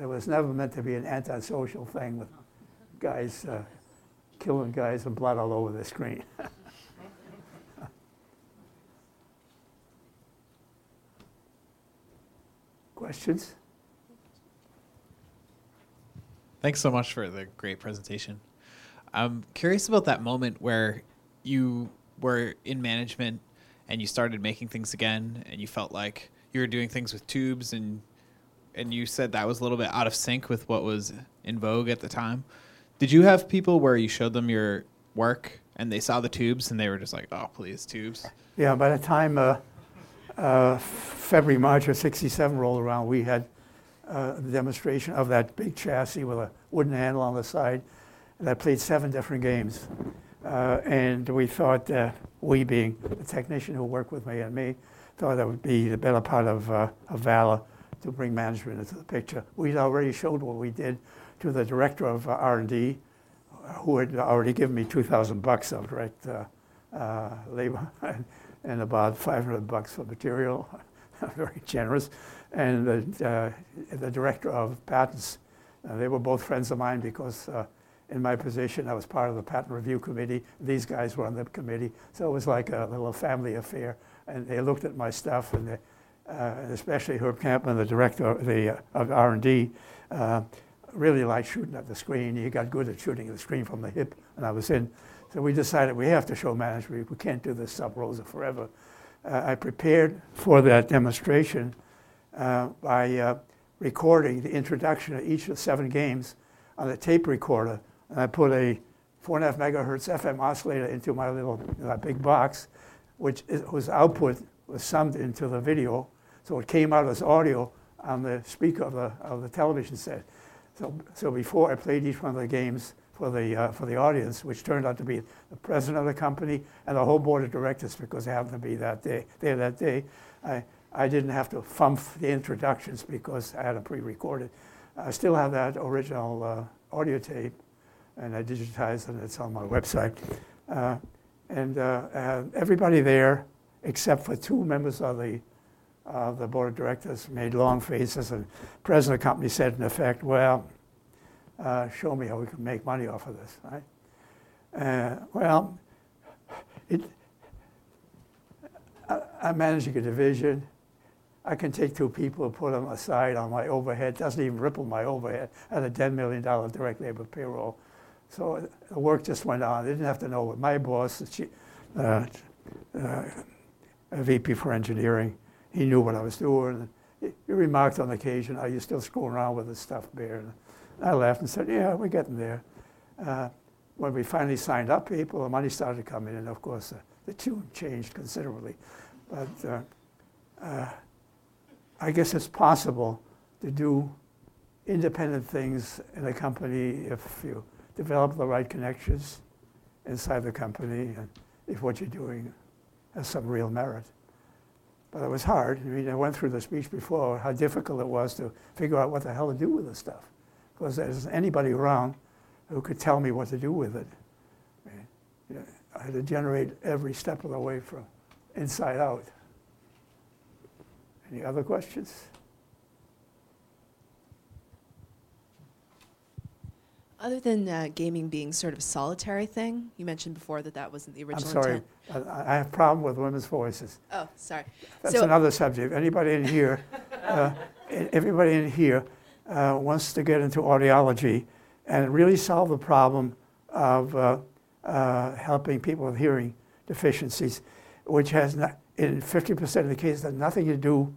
It was never meant to be an antisocial thing with guys uh, killing guys and blood all over the screen. (laughs) Questions? Thanks so much for the great presentation. I'm curious about that moment where you were in management and you started making things again and you felt like you were doing things with tubes and and you said that was a little bit out of sync with what was in vogue at the time. Did you have people where you showed them your work and they saw the tubes and they were just like, "Oh, please, tubes." Yeah, by the time uh, uh, February, March of 67 rolled around, we had uh, a demonstration of that big chassis with a wooden handle on the side that played seven different games. Uh, and we thought, we being the technician who worked with me and me, thought that would be the better part of, uh, of valor to bring management into the picture. We'd already showed what we did to the director of uh, R&D, who had already given me 2,000 bucks of direct uh, uh, labor (laughs) and, about 500 bucks for material, (laughs) very generous. And the, uh, the director of patents, uh, they were both friends of mine because uh, in my position I was part of the patent review committee. These guys were on the committee, so it was like a little family affair. And they looked at my stuff, and, they, especially Herb Campman, the director of, the, uh, of R&D, uh, really liked shooting at the screen. He got good at shooting at the screen from the hip, and I was in. So we decided we have to show management. We can't do this sub rosa forever. Uh, I prepared for that demonstration uh, by uh, recording the introduction of each of seven games on a tape recorder. And I put a four and a half megahertz FM oscillator into my little uh, big box, which whose output was summed into the video. So it came out as audio on the speaker of the, of the television set. So, so before I played each one of the games for the, uh, for the audience, which turned out to be the president of the company and the whole board of directors because they happened to be that day, there that day, I, I didn't have to fumf the introductions because I had them pre-recorded. I still have that original uh, audio tape, and I digitized it, and it's on my website. Uh, and uh, everybody there, except for two members of the, the board of directors, made long faces, and president of the company said, in effect, well, uh, show me how we can make money off of this, right? Uh, well, it, I, I'm managing a division. I can take two people and put them aside on my overhead. Doesn't even ripple my overhead at a $10 million direct labor payroll. So the work just went on. They didn't have to know what my boss, the uh, uh, VP for engineering, he knew what I was doing. He, remarked on occasion, are you still screwing around with this stuff, Baer? And I laughed and said, yeah, we're getting there. Uh, when we finally signed up people, the money started coming in, and of course, uh, the tune changed considerably. But uh, uh, I guess it's possible to do independent things in a company if you develop the right connections inside the company and if what you're doing has some real merit. But it was hard. I mean, I went through the speech before how difficult it was to figure out what the hell to do with this stuff. Because there's anybody around who could tell me what to do with it. I, mean, you know, I had to generate every step of the way from inside out. Any other questions? Other than uh, gaming being sort of a solitary thing, you mentioned before that that wasn't the original. I'm sorry, intent. I, I have a problem with women's voices. Oh, sorry. That's So- another subject. Anybody in here, (laughs) uh, everybody in here uh, wants to get into audiology and really solve the problem of uh, uh, helping people with hearing deficiencies, which has, not, in 50% of the cases, has nothing to do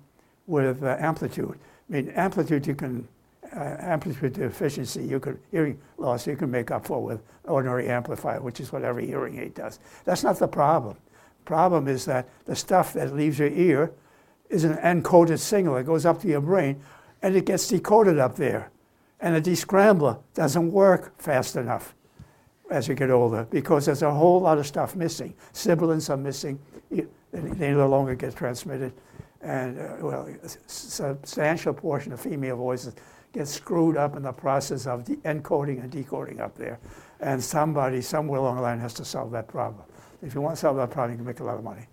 with uh, amplitude. I mean, amplitude you can, amplitude deficiency, you could, hearing loss, you can make up for with ordinary amplifier, which is what every hearing aid does. That's not the problem. Problem is that the stuff that leaves your ear is an encoded signal. It goes up to your brain, and it gets decoded up there. And the descrambler doesn't work fast enough as you get older because there's a whole lot of stuff missing. Sibilants are missing. They no longer get transmitted. And, uh, well, a substantial portion of female voices get screwed up in the process of de- encoding and decoding up there. And somebody, somewhere along the line, has to solve that problem. If you want to solve that problem, you can make a lot of money.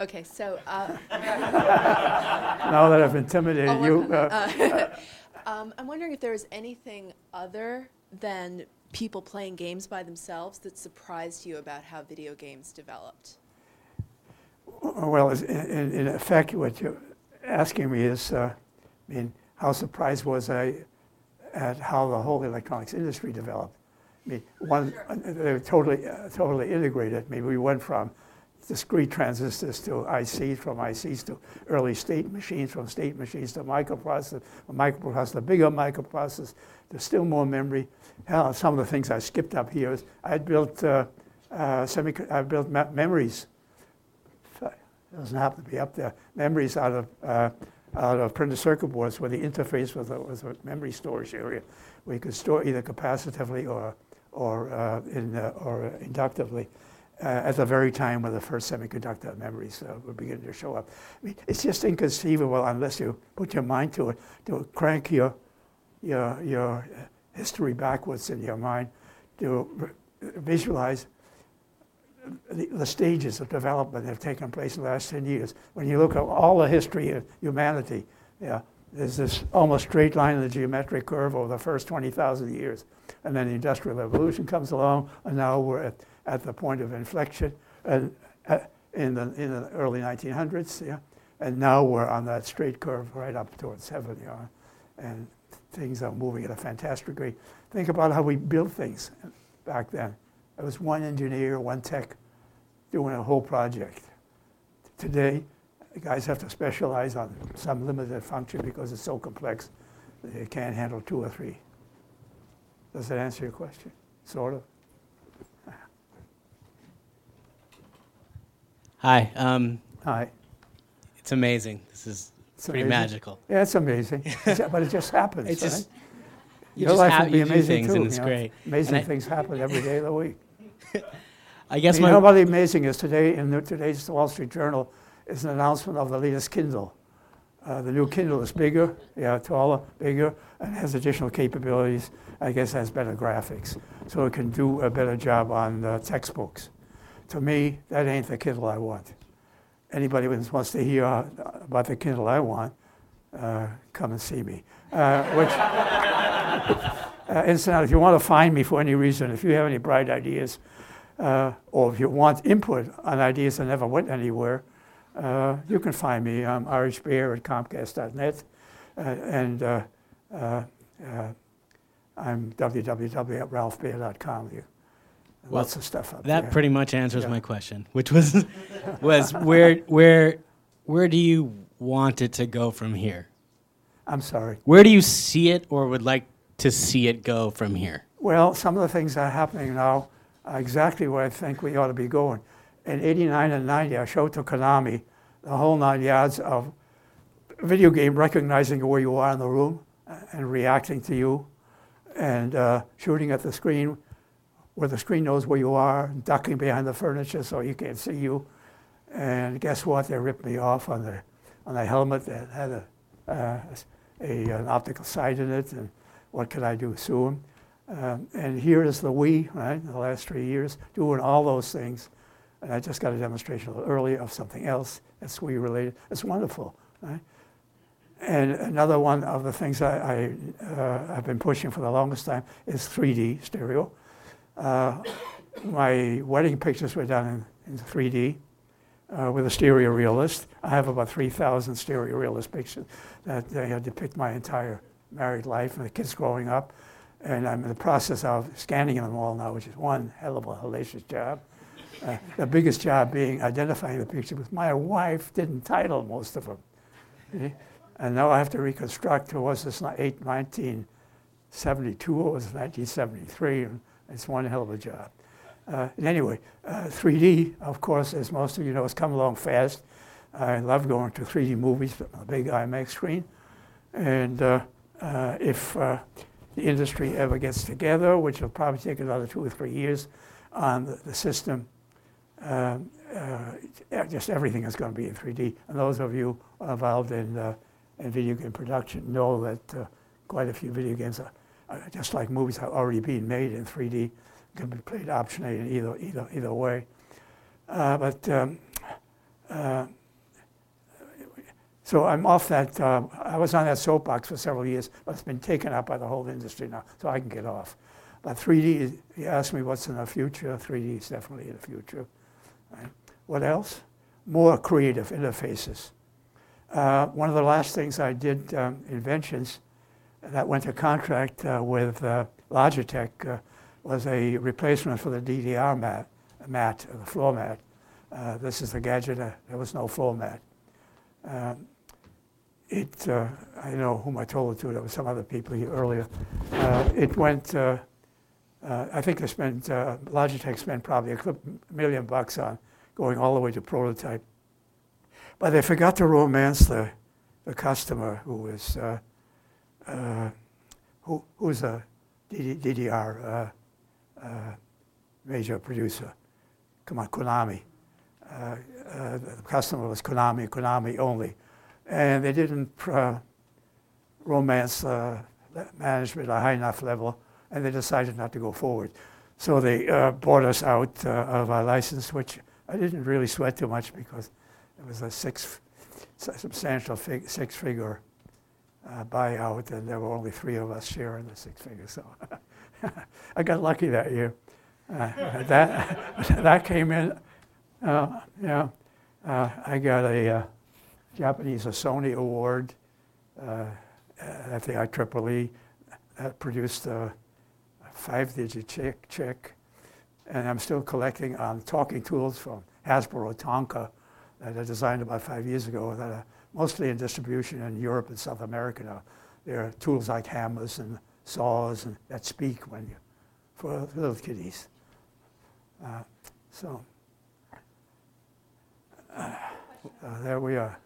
Okay, so uh, Now that I've intimidated you, work uh, (laughs) um, I'm wondering if there was anything other than people playing games by themselves that surprised you about how video games developed? Well, in, in effect, what you're asking me is, uh, I mean, how surprised was I at how the whole electronics industry developed? I mean, one, uh, they were totally, uh, totally integrated. I mean, we went from discrete transistors to ICs, from ICs to early state machines, from state machines to microprocessors, to bigger microprocessors, there's still more memory. Hell, some of the things I skipped up here is I built uh, uh, semi, I built me- memories It doesn't happen to be up there. Memories out of uh, out of printed circuit boards where the interface was a, was a memory storage area, where you could store either capacitively or or uh, in, uh, or inductively. Uh, at the very time when the first semiconductor memories were beginning to show up, I mean, it's just inconceivable unless you put your mind to it to crank your your your history backwards in your mind to visualize the, the stages of development have taken place in the last 10 years. When you look at all the history of humanity, yeah, there's this almost straight line in the geometric curve over the first 20,000 years. And then the Industrial Revolution comes along, and now we're at, at the point of inflection and, uh, in, the, in the early 1900s, yeah. And now we're on that straight curve right up towards heaven, you know, and things are moving at a fantastic rate. Think about how we built things back then. There was one engineer, one tech doing a whole project. Today, guys have to specialize on some limited function because it's so complex. They can't handle two or three. Does that answer your question? Sort of. Hi. Um, Hi. it's amazing. This is It's pretty amazing. magical. Yeah, it's amazing. (laughs) But it just happens. Just right? you Your just life would be amazing things too. and it's you know. great. Amazing I- things happen every day of the week. (laughs) I guess you my know what amazing is today in the, today's Wall Street Journal is an announcement of the latest Kindle. Uh, the new Kindle is bigger, yeah, taller, bigger, and has additional capabilities. I guess has better graphics, so it can do a better job on uh, textbooks. To me, that ain't the Kindle I want. Anybody who wants to hear uh, about the Kindle I want, uh, come and see me. Uh, which, (laughs) uh, incidentally, if you want to find me for any reason, if you have any bright ideas, uh, or if you want input on ideas that never went anywhere, uh, you can find me. I'm Irish Baer at Comcast.net, uh, and uh, uh, uh, I'm www.ralphbaer.com. You, Well, lots of stuff up there. that there. pretty much answers Yeah. my question, which was (laughs) was where where where do you want it to go from here? I'm sorry. Where do you see it or would like to see it go from here? Well, some of the things that are happening now are exactly where I think we ought to be going. In 89 and 90, I showed to Konami the whole nine yards of video game recognizing where you are in the room and reacting to you and uh, shooting at the screen where the screen knows where you are, ducking behind the furniture so you can't see you. And guess what? They ripped me off on the, on the helmet that had a, uh, a, an optical sight in it. And what could I do? Sue them? Um, and here is the Wii, right, the last three years, doing all those things. And I just got a demonstration earlier of something else that's Wii related. It's wonderful, right? And another one of the things I, I, uh, I've been pushing for the longest time is 3D stereo. Uh, my wedding pictures were done in, in 3D uh, with a stereo realist. I have about 3,000 stereo realist pictures that uh, depict my entire married life and the kids growing up. And I'm in the process of scanning them all now, which is one hell of a hellacious job. Uh, the biggest job being identifying the picture because my wife didn't title most of them. And now I have to reconstruct who was this, not eight- 1972 or was it 1973, it's one hell of a job. Uh, anyway, uh, 3D, of course, as most of you know, has come along fast. I love going to 3D movies on a big IMAX screen. And uh, if uh, the industry ever gets together, which will probably take another two or three years on the, the system, uh, just everything is going to be in 3D. And those of you involved in, uh, in video game production know that uh, quite a few video games are, are just like movies are already being made in 3D, can be played optionally in either, either, either way. Uh, but um, uh, so I'm off that. Um, I was on that soapbox for several years, but it's been taken up by the whole industry now, so I can get off. But 3D, you ask me what's in the future, 3D is definitely in the future. Right? What else? More creative interfaces. Uh, one of the last things I did, um, inventions, that went to contract uh, with uh, Logitech uh, was a replacement for the DDR mat, mat the floor mat. Uh, this is the gadget, uh, there was no floor mat. It, uh, I know whom I told it to, there were some other people here earlier. Uh, it went, uh, uh, I think they spent, uh, Logitech spent probably a million bucks on going all the way to prototype. But they forgot to romance the, the customer who was, uh, who, who's a DDR major producer. Come on, Konami. The customer was Konami, Konami only and they didn't uh, romance uh, management at a high enough level, and they decided not to go forward. So they uh, bought us out uh, of our license, which I didn't really sweat too much because it was a six, substantial fig, six-figure uh, buyout, and there were only three of us sharing the six figures. So (laughs) I got lucky that year. Uh, (laughs) that (laughs) that came in. yeah, I got a Japanese a Sony award uh, at the IEEE that produced a five-digit check, check. And I'm still collecting on talking tools from Hasbro Tonka that I designed about five years ago that are mostly in distribution in Europe and South America now. They're tools like hammers and saws and that speak when you, for little kiddies. Uh, so, uh, there we are.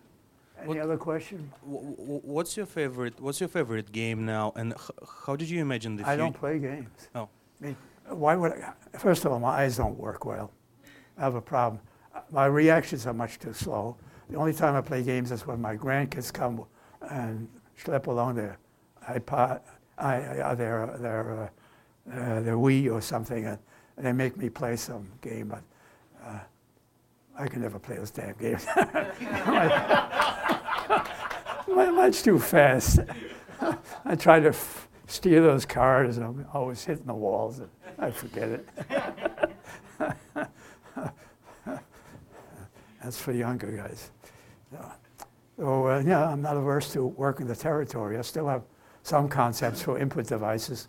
Any What- other question? Wh- wh- What's your favorite? What's your favorite game now, and h- how did you imagine the I don't play games. Oh. I mean, why would I? First of all, my eyes don't work well. I have a problem. Uh, My reactions are much too slow. The only time I play games is when my grandkids come and schlep along their iPod, I, I, their, their, uh, uh, their Wii or something, and, and they make me play some game. But uh, I can never play those damn games. (laughs) Much too fast. (laughs) I try to f- steer those cars, and I'm always hitting the walls, and I forget it. (laughs) That's for younger guys. So, uh, yeah, I'm not averse to working the territory. I still have some concepts for input devices,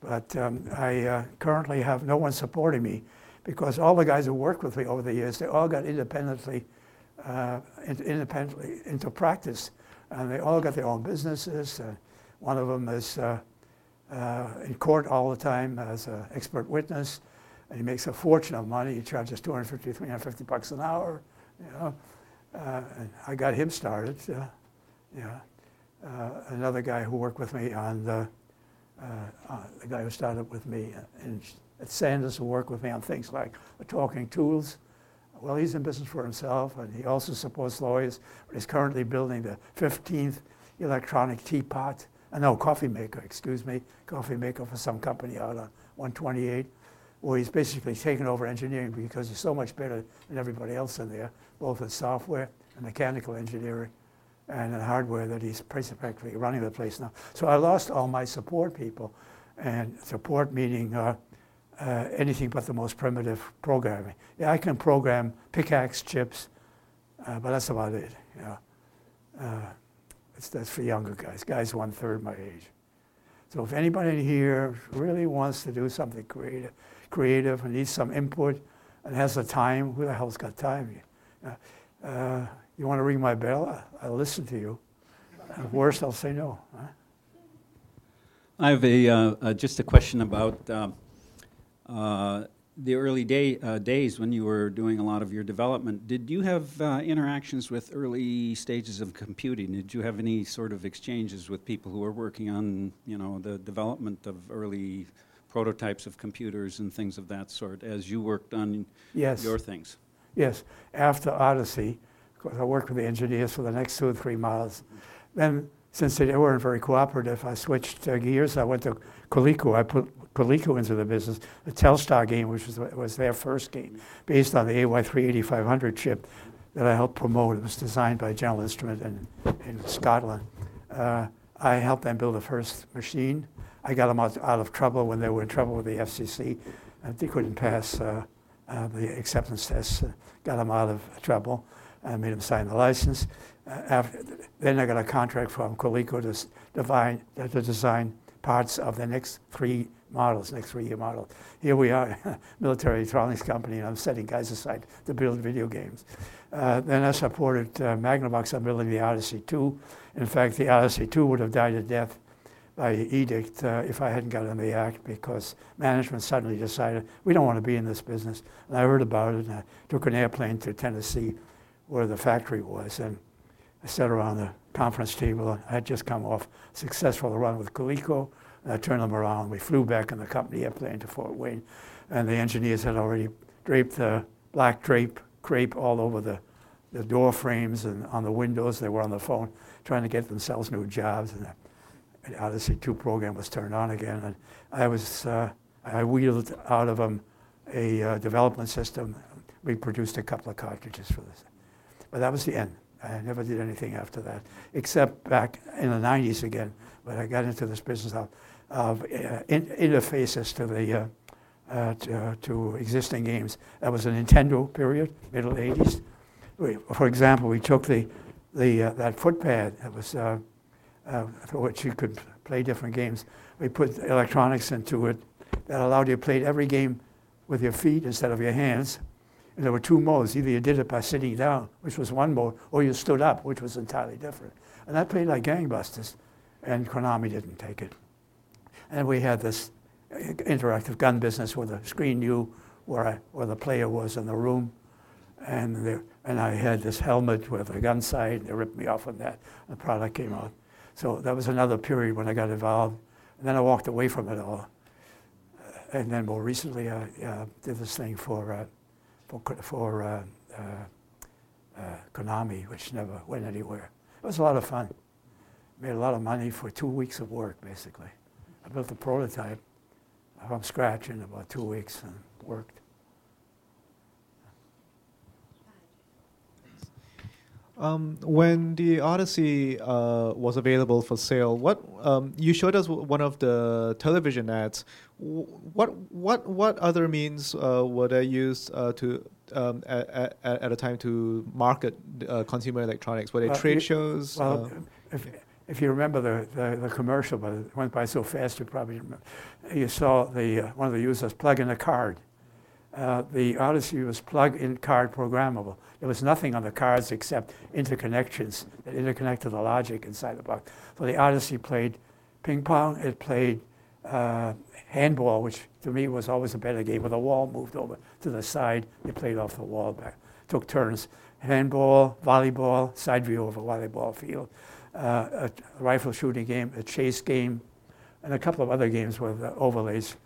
but um, I uh, currently have no one supporting me because all the guys who worked with me over the years, they all got independently, uh, in- independently into practice, and they all got their own businesses. Uh, one of them is uh, uh, in court all the time as an expert witness, and he makes a fortune of money. He charges 250, 350 bucks an hour. You know, uh, and I got him started. Uh, yeah, another guy who worked with me on the, the guy who started with me in, at Sanders who work with me on things like talking tools. Well, he's in business for himself, and he also supports lawyers. But he's currently building the 15th electronic teapot, uh, no, coffee maker, excuse me, coffee maker for some company out on 128, where he's basically taken over engineering because he's so much better than everybody else in there, both in software and mechanical engineering and in hardware that he's basically running the place now. So I lost all my support people, and support meaning uh, uh, anything but the most primitive programming. Yeah, I can program pickaxe chips, uh, but that's about it. Uh, that's for younger guys, guys one third my age. So if anybody here really wants to do something creative, creative and needs some input and has the time, who the hell's got time? Uh, you want to ring my bell? I'll listen to you. At worst, I'll say no. huh? I have a, uh, uh, just a question about um, the early day, uh, days when you were doing a lot of your development. Did you have uh, interactions with early stages of computing? Did you have any sort of exchanges with people who were working on, you know, the development of early prototypes of computers and things of that sort as you worked on Yes. your things? Yes, after Odyssey, because I worked with the engineers for the next two or three miles. Then, since they weren't very cooperative, I switched uh, gears. I went to Coleco. I put Coleco into the business. The Telstar game, which was, was their first game, based on the AY38500 chip that I helped promote. It was designed by General Instrument in, in Scotland. Uh, I helped them build the first machine. I got them out, out of trouble when they were in trouble with the FCC. And they couldn't pass uh, uh, the acceptance tests. Uh, got them out of trouble. Made them sign the license. Uh, after, then I got a contract from Coleco to, divine, to design parts of the next three models, next three-year model. Here we are, (laughs) military electronics company, and I'm setting guys aside to build video games. Uh, then I supported uh, Magnavox on building the Odyssey 2. In fact, the Odyssey 2 would have died a death by edict uh, if I hadn't gotten the act because management suddenly decided we don't want to be in this business. And I heard about it and I took an airplane to Tennessee where the factory was and I sat around the conference table. I had just come off a successful run with Coleco I turned them around. We flew back in the company airplane to Fort Wayne and the engineers had already draped the black drape crepe all over the, the door frames and on the windows. They were on the phone trying to get themselves new jobs. And the Odyssey 2 program was turned on again. And I was, uh, I wheeled out of them a uh, development system. We produced a couple of cartridges for this. But that was the end. I never did anything after that, except back in the 90s again, when I got into this business of, of uh, in, interfaces to the uh, uh, to, to existing games. That was a Nintendo period, middle 80s. We, for example, we took the, the, that footpad that was, for which you could play different games. We put electronics into it that allowed you to play every game with your feet instead of your hands. And there were two modes. Either you did it by sitting down, which was one mode, or you stood up, which was entirely different. And that played like gangbusters, and Konami didn't take it. And we had this interactive gun business where the screen knew where, I, where the player was in the room. And, the, and I had this helmet with a gun sight. They ripped me off on that. The product came out. So that was another period when I got involved. And then I walked away from it all. And then more recently, I uh, did this thing for, uh, for, for uh, uh, uh, Konami, which never went anywhere. It was a lot of fun. Made a lot of money for two weeks of work, basically. I built a prototype from scratch in about two weeks and worked. Um, when the Odyssey uh, was available for sale, what um, you showed us one of the television ads. What what what other means uh, were they used uh, to um, at, at, at a time to market uh, consumer electronics? Were they trade shows? Well, uh, if, if you remember the, the, the commercial, but it went by so fast you probably remember. You saw the, uh, one of the users plug in a card. Uh, the Odyssey was plug-in card programmable. There was nothing on the cards except interconnections that interconnected the logic inside the box. So the Odyssey played ping pong, it played uh, handball, which to me was always a better game, with a wall moved over to the side. You played off the wall back. Took turns. Handball, volleyball, side view of a volleyball field, uh, a rifle shooting game, a chase game, and a couple of other games with uh, overlays.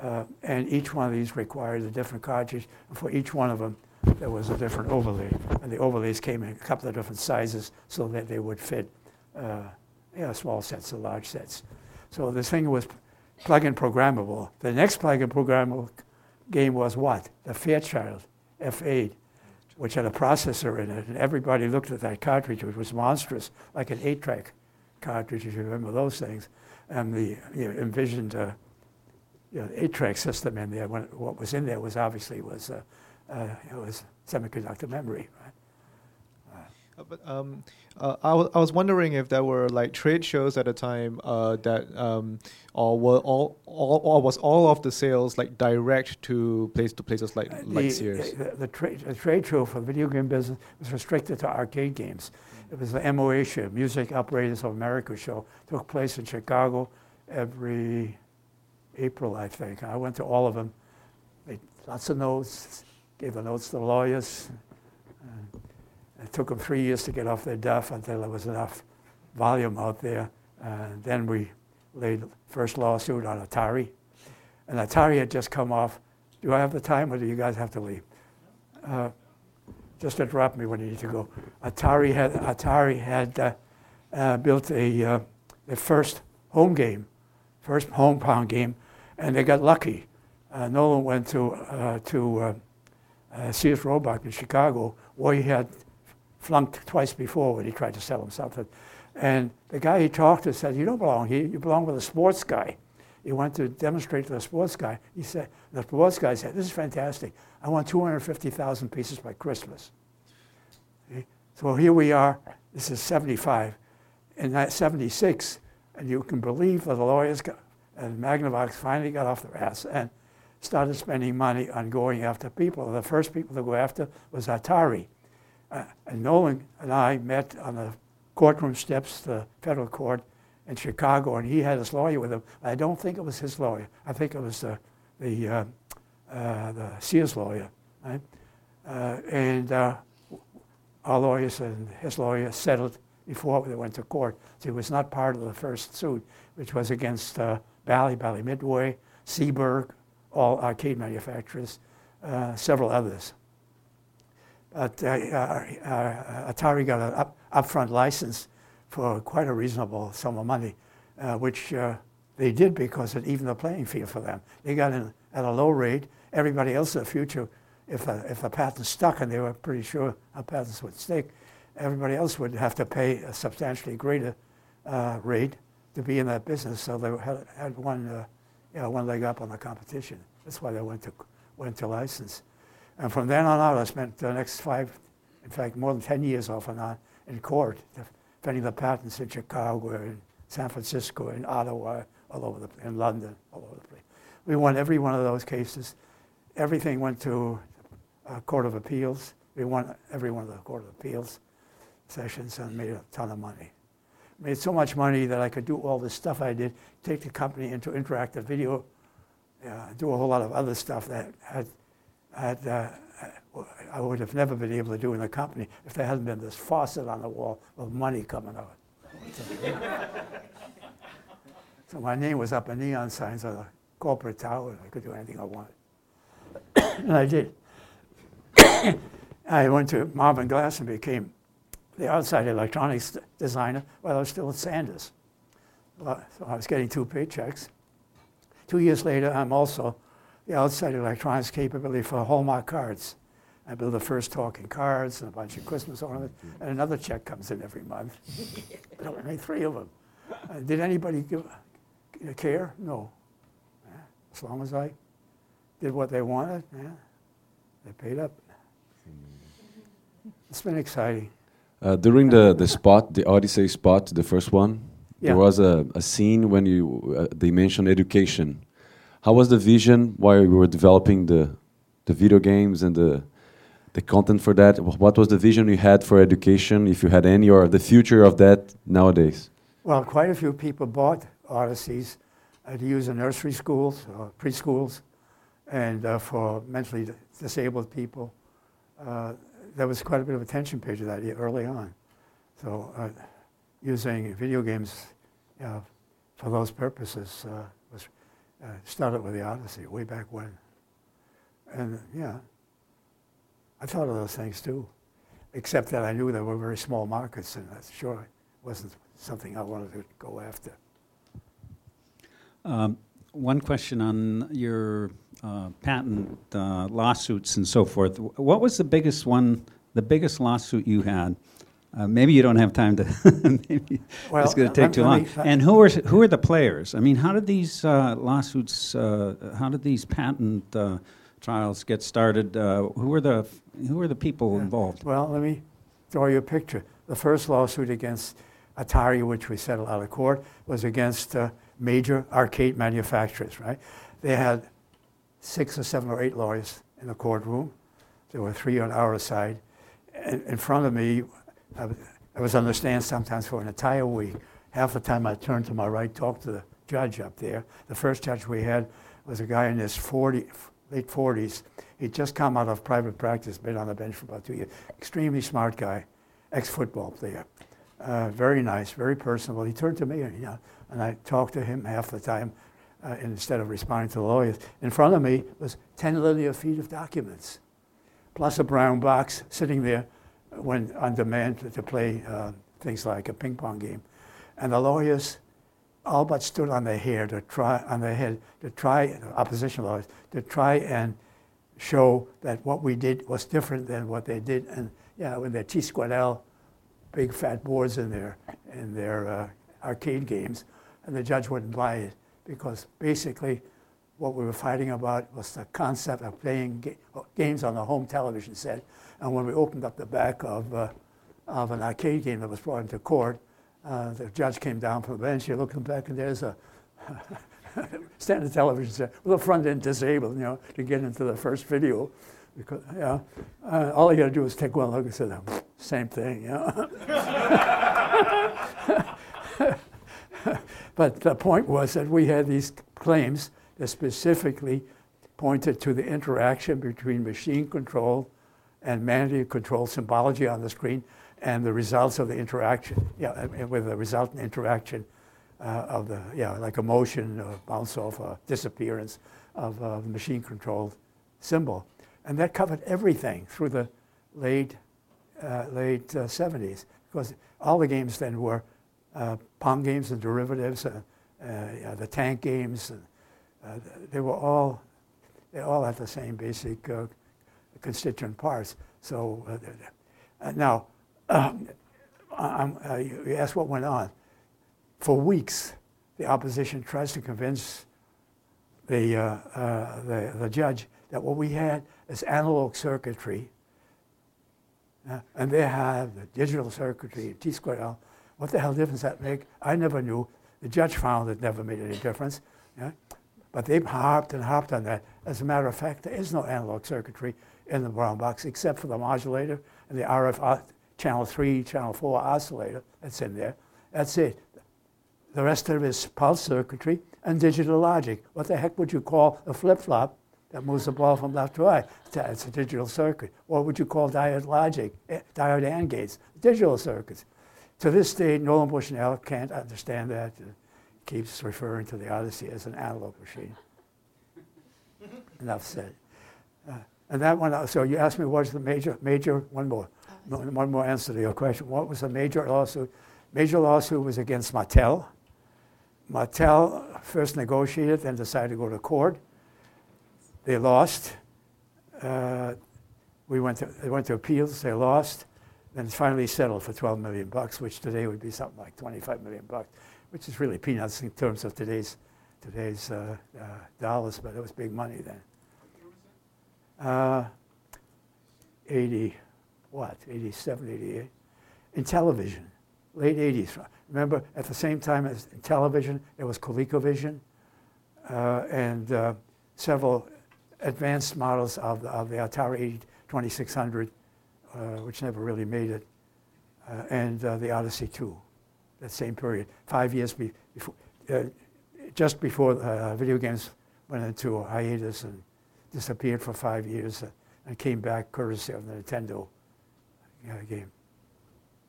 Uh, and each one of these required a different cartridge. And for each one of them, there was a different overlay. And the overlays came in a couple of different sizes so that they would fit uh, you know, small sets or large sets. So this thing was plug-in programmable. The next plug-in programmable game was what? The Fairchild F8, which had a processor in it. And everybody looked at that cartridge, which was monstrous, like an 8-track cartridge, if you remember those things. And the you know, envisioned uh, you know, eight-track system in there. When, what was in there was obviously was uh, uh, it was semiconductor memory. Uh, But um, uh, I, w- I was wondering if there were like trade shows at the time uh, that, um, or were all, all, or was all of the sales like direct to place to places like like the, Sears? The, the, trade, the trade show for video game business was restricted to arcade games. It was the MOA show, Music Operators of America show. took place in Chicago every April, I think. I went to all of them, made lots of notes, gave the notes to the lawyers. It took them three years to get off their duff until there was enough volume out there. Then we laid the first lawsuit on Atari. And Atari had just come off. Do I have the time or do you guys have to leave? Uh, just interrupt me when you need to go. Atari had, Atari had uh, uh, built a, uh, the first home game, first hometown game, and they got lucky. Uh, Nolan went to, to Sears Roebuck in Chicago, where he had flunked twice before when he tried to sell him something. And the guy he talked to said, You don't belong here, you belong with a sports guy. He went to demonstrate to the sports guy. He said, the sports guy said, this is fantastic. I want 250,000 pieces by Christmas. So here we are. This is 75. In that 76, and you can believe that the lawyers got, and Magnavox finally got off their ass and started spending money on going after people. The first people to go after was Atari. Uh, and Nolan and I met on the courtroom steps, the federal court in Chicago, and he had his lawyer with him. I don't think it was his lawyer. I think it was the, the, uh, uh, the Sears lawyer. Right? Uh, and uh, our lawyers and his lawyer settled before they went to court. So he was not part of the first suit, which was against uh, Bally, Bally Midway, Seeburg, all arcade manufacturers, several others. But uh, uh, Atari got an up, upfront license for quite a reasonable sum of money, uh, which uh, they did because it evened the playing field for them. They got in at a low rate. Everybody else in the future, if a, if a patent stuck, and they were pretty sure a patents would stick, everybody else would have to pay a substantially greater uh, rate to be in that business. So they had, had one, uh, you know, one leg up on the competition. That's why they went to, went to license. And from then on out, I spent the next five, in fact, more than 10 years off and on in court, defending the patents in Chicago, in San Francisco, in Ottawa, all over the in London, all over the place. We won every one of those cases. Everything went to a Court of Appeals. We won every one of the Court of Appeals sessions and made a ton of money. Made so much money that I could do all the stuff I did, take the company into interactive video, uh, do a whole lot of other stuff that had had, uh, I would have never been able to do in the company if there hadn't been this faucet on the wall of money coming out. so my name was up in neon signs on the corporate tower. I could do anything I wanted. (coughs) and I did. (coughs) I went to Marvin Glass and became the outside electronics designer while I was still at Sanders. so I was getting two paychecks. Two years later, I'm also the outside electronics capability for Hallmark cards. I build the first talking cards and a bunch of Christmas ornaments, and another check comes in every month. I made three of them. Uh, did anybody give, uh, care? No. Yeah. As long as I did what they wanted, yeah, they paid up. It's been exciting. Uh, during the, the spot, the Odyssey spot, the first one, yeah. there was a, a scene when you uh, they mentioned education how was the vision while you were developing the the video games and the the content for that? What was the vision you had for education, if you had any, or the future of that nowadays? Well, quite a few people bought Odysseys uh, to use in nursery schools, or preschools, and uh, for mentally disabled people. Uh, there was quite a bit of attention paid to that early on. So uh, using video games you for those purposes uh, uh, started with the Odyssey way back when. And yeah, I thought of those things too, except that I knew there were very small markets, and that's sure wasn't something I wanted to go after. Um, one question on your uh, patent uh, lawsuits and so forth. What was the biggest one, the biggest lawsuit you had? Uh, maybe you don't have time to. (laughs) maybe well, it's going to take too long. Me, and who are who are the players? I mean, how did these uh, lawsuits? Uh, how did these patent uh, trials get started? Uh, who are the who were the people yeah. involved? Well, let me draw you a picture. The first lawsuit against Atari, which we settled out of court, was against uh, major arcade manufacturers. Right? They had six or seven or eight lawyers in the courtroom. There were three on our side. In, in front of me I, was on the stand sometimes for an entire week. Half the time I turned to my right, talked to the judge up there. The first judge we had was a guy in his 40, late 40s. He'd just come out of private practice, been on the bench for about two years. Extremely smart guy, ex-football player. Uh, very nice, very personable. He turned to me, and, you know, and I talked to him half the time uh, instead of responding to the lawyers. In front of me was 10 linear feet of documents, plus a brown box sitting there when on demand to, play uh, things like a ping pong game. And the lawyers all but stood on their hair to try on their head to try opposition lawyers to try and show that what we did was different than what they did. And yeah, with their T squared L, big fat boards in their in their uh, arcade games, and the judge wouldn't buy it. because basically what we were fighting about was the concept of playing ga- games on the home television set. And when we opened up the back of, uh, of an arcade game that was brought into court, uh, the judge came down from the bench, he looked back, and there's a (laughs) standard television set with the front end disabled, you know, to get into the first video. Because, yeah, uh, all you got to do is take one look and say, same thing, you know. (laughs) but the point was that we had these claims that specifically pointed to the interaction between machine control and manually control symbology on the screen and the results of the interaction, yeah, with the resultant interaction uh, of the, yeah, like a motion or bounce off or disappearance of uh, the machine controlled symbol. And that covered everything through the late, uh, late 70s because all the games then were uh, Pong games and derivatives, uh, uh, yeah, the tank games, and, they were all, they all had the same basic constituent parts. So now, um, you asked what went on. For weeks, the opposition tries to convince the, uh, uh, the, the, judge that what we had is analog circuitry, uh, and they have the digital circuitry, T squared L, what the hell difference that make? I never knew. The judge found it never made any difference. Yeah? But they've harped and harped on that. As a matter of fact, there is no analog circuitry in the brown box except for the modulator and the RF channel 3, channel 4 oscillator that's in there. That's it. The rest of it is pulse circuitry and digital logic. What the heck would you call a flip flop that moves the ball from left to right? It's a digital circuit. What would you call diode logic, eh, diode AND gates? Digital circuits. To this day, Nolan Bushnell can't understand that. Keeps referring to the Odyssey as an analog machine. (laughs) Enough said. And that one, so you asked me what was the major, major, one more, one more answer to your question. What was the major lawsuit? Major lawsuit was against Mattel. Mattel first negotiated, then decided to go to court. They lost. Uh, we went to, they went to appeals, they lost. Then finally settled for 12 million bucks, which today would be something like 25 million bucks, which is really peanuts in terms of today's today's uh, uh, dollars, but it was big money then. Uh, 80, what, 87, 88. Intellivision, late 80s. Remember, at the same time as Intellivision, there was ColecoVision uh, and uh, several advanced models of the, of the Atari 2600 uh, which never really made it, uh, and uh, the Odyssey 2, that same period, five years be- before, just before video games went into hiatus and disappeared for five years and came back courtesy of the Nintendo game.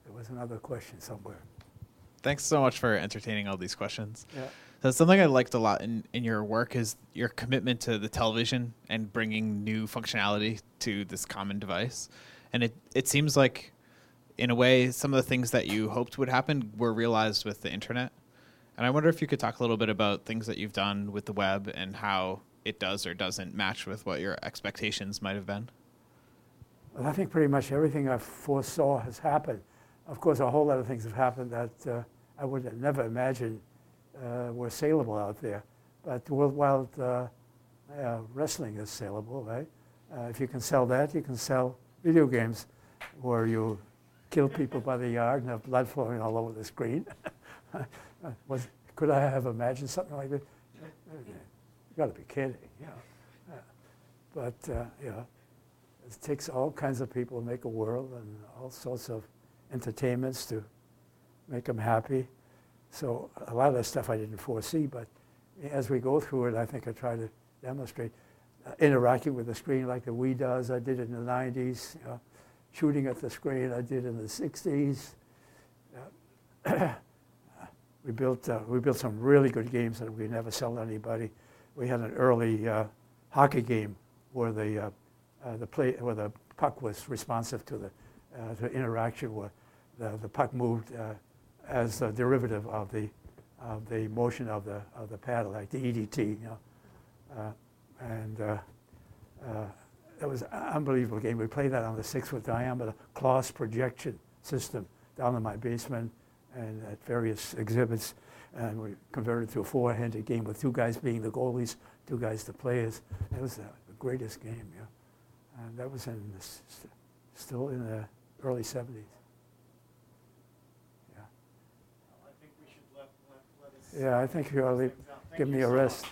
There was another question somewhere. Thanks so much for entertaining all these questions. Yeah. So something I liked a lot in, in your work is your commitment to the television and bringing new functionality to this common device and it it seems like in a way some of the things that you hoped would happen were realized with the internet and i wonder if you could talk a little bit about things that you've done with the web and how it does or doesn't match with what your expectations might have been well, i think pretty much everything i foresaw has happened of course a whole lot of things have happened that uh, i would have never imagined uh, were saleable out there but world wild uh, wrestling is saleable right uh, if you can sell that you can sell video games where you kill people by the yard and have blood flowing all over the screen. (laughs) Was, could I have imagined something like that? Got to be kidding. Know. But uh, you know, it takes all kinds of people to make a world and all sorts of entertainments to make them happy. So a lot of that stuff I didn't foresee, but as we go through it, I think I try to demonstrate interacting with the screen like the Wii does. I did it in the 90s. You know, shooting at the screen, I did in the 60s. Uh, (clears throat) we, built, uh, we built some really good games that we never sell to anybody. We had an early uh, hockey game where the, uh, uh, the, play, where the puck was responsive to the, uh, the interaction where the, the puck moved as a derivative of the, of the motion of the, of the paddle, like the EDT. You know and it was an unbelievable game. We played that on the six-foot diameter cloth projection system down in my basement and at various exhibits. And we converted to a four-handed game with two guys being the goalies, two guys the players. It was the, greatest game, yeah. And that was in the, still in the early 70s. Yeah. Yeah, I think you ought to give me a rest.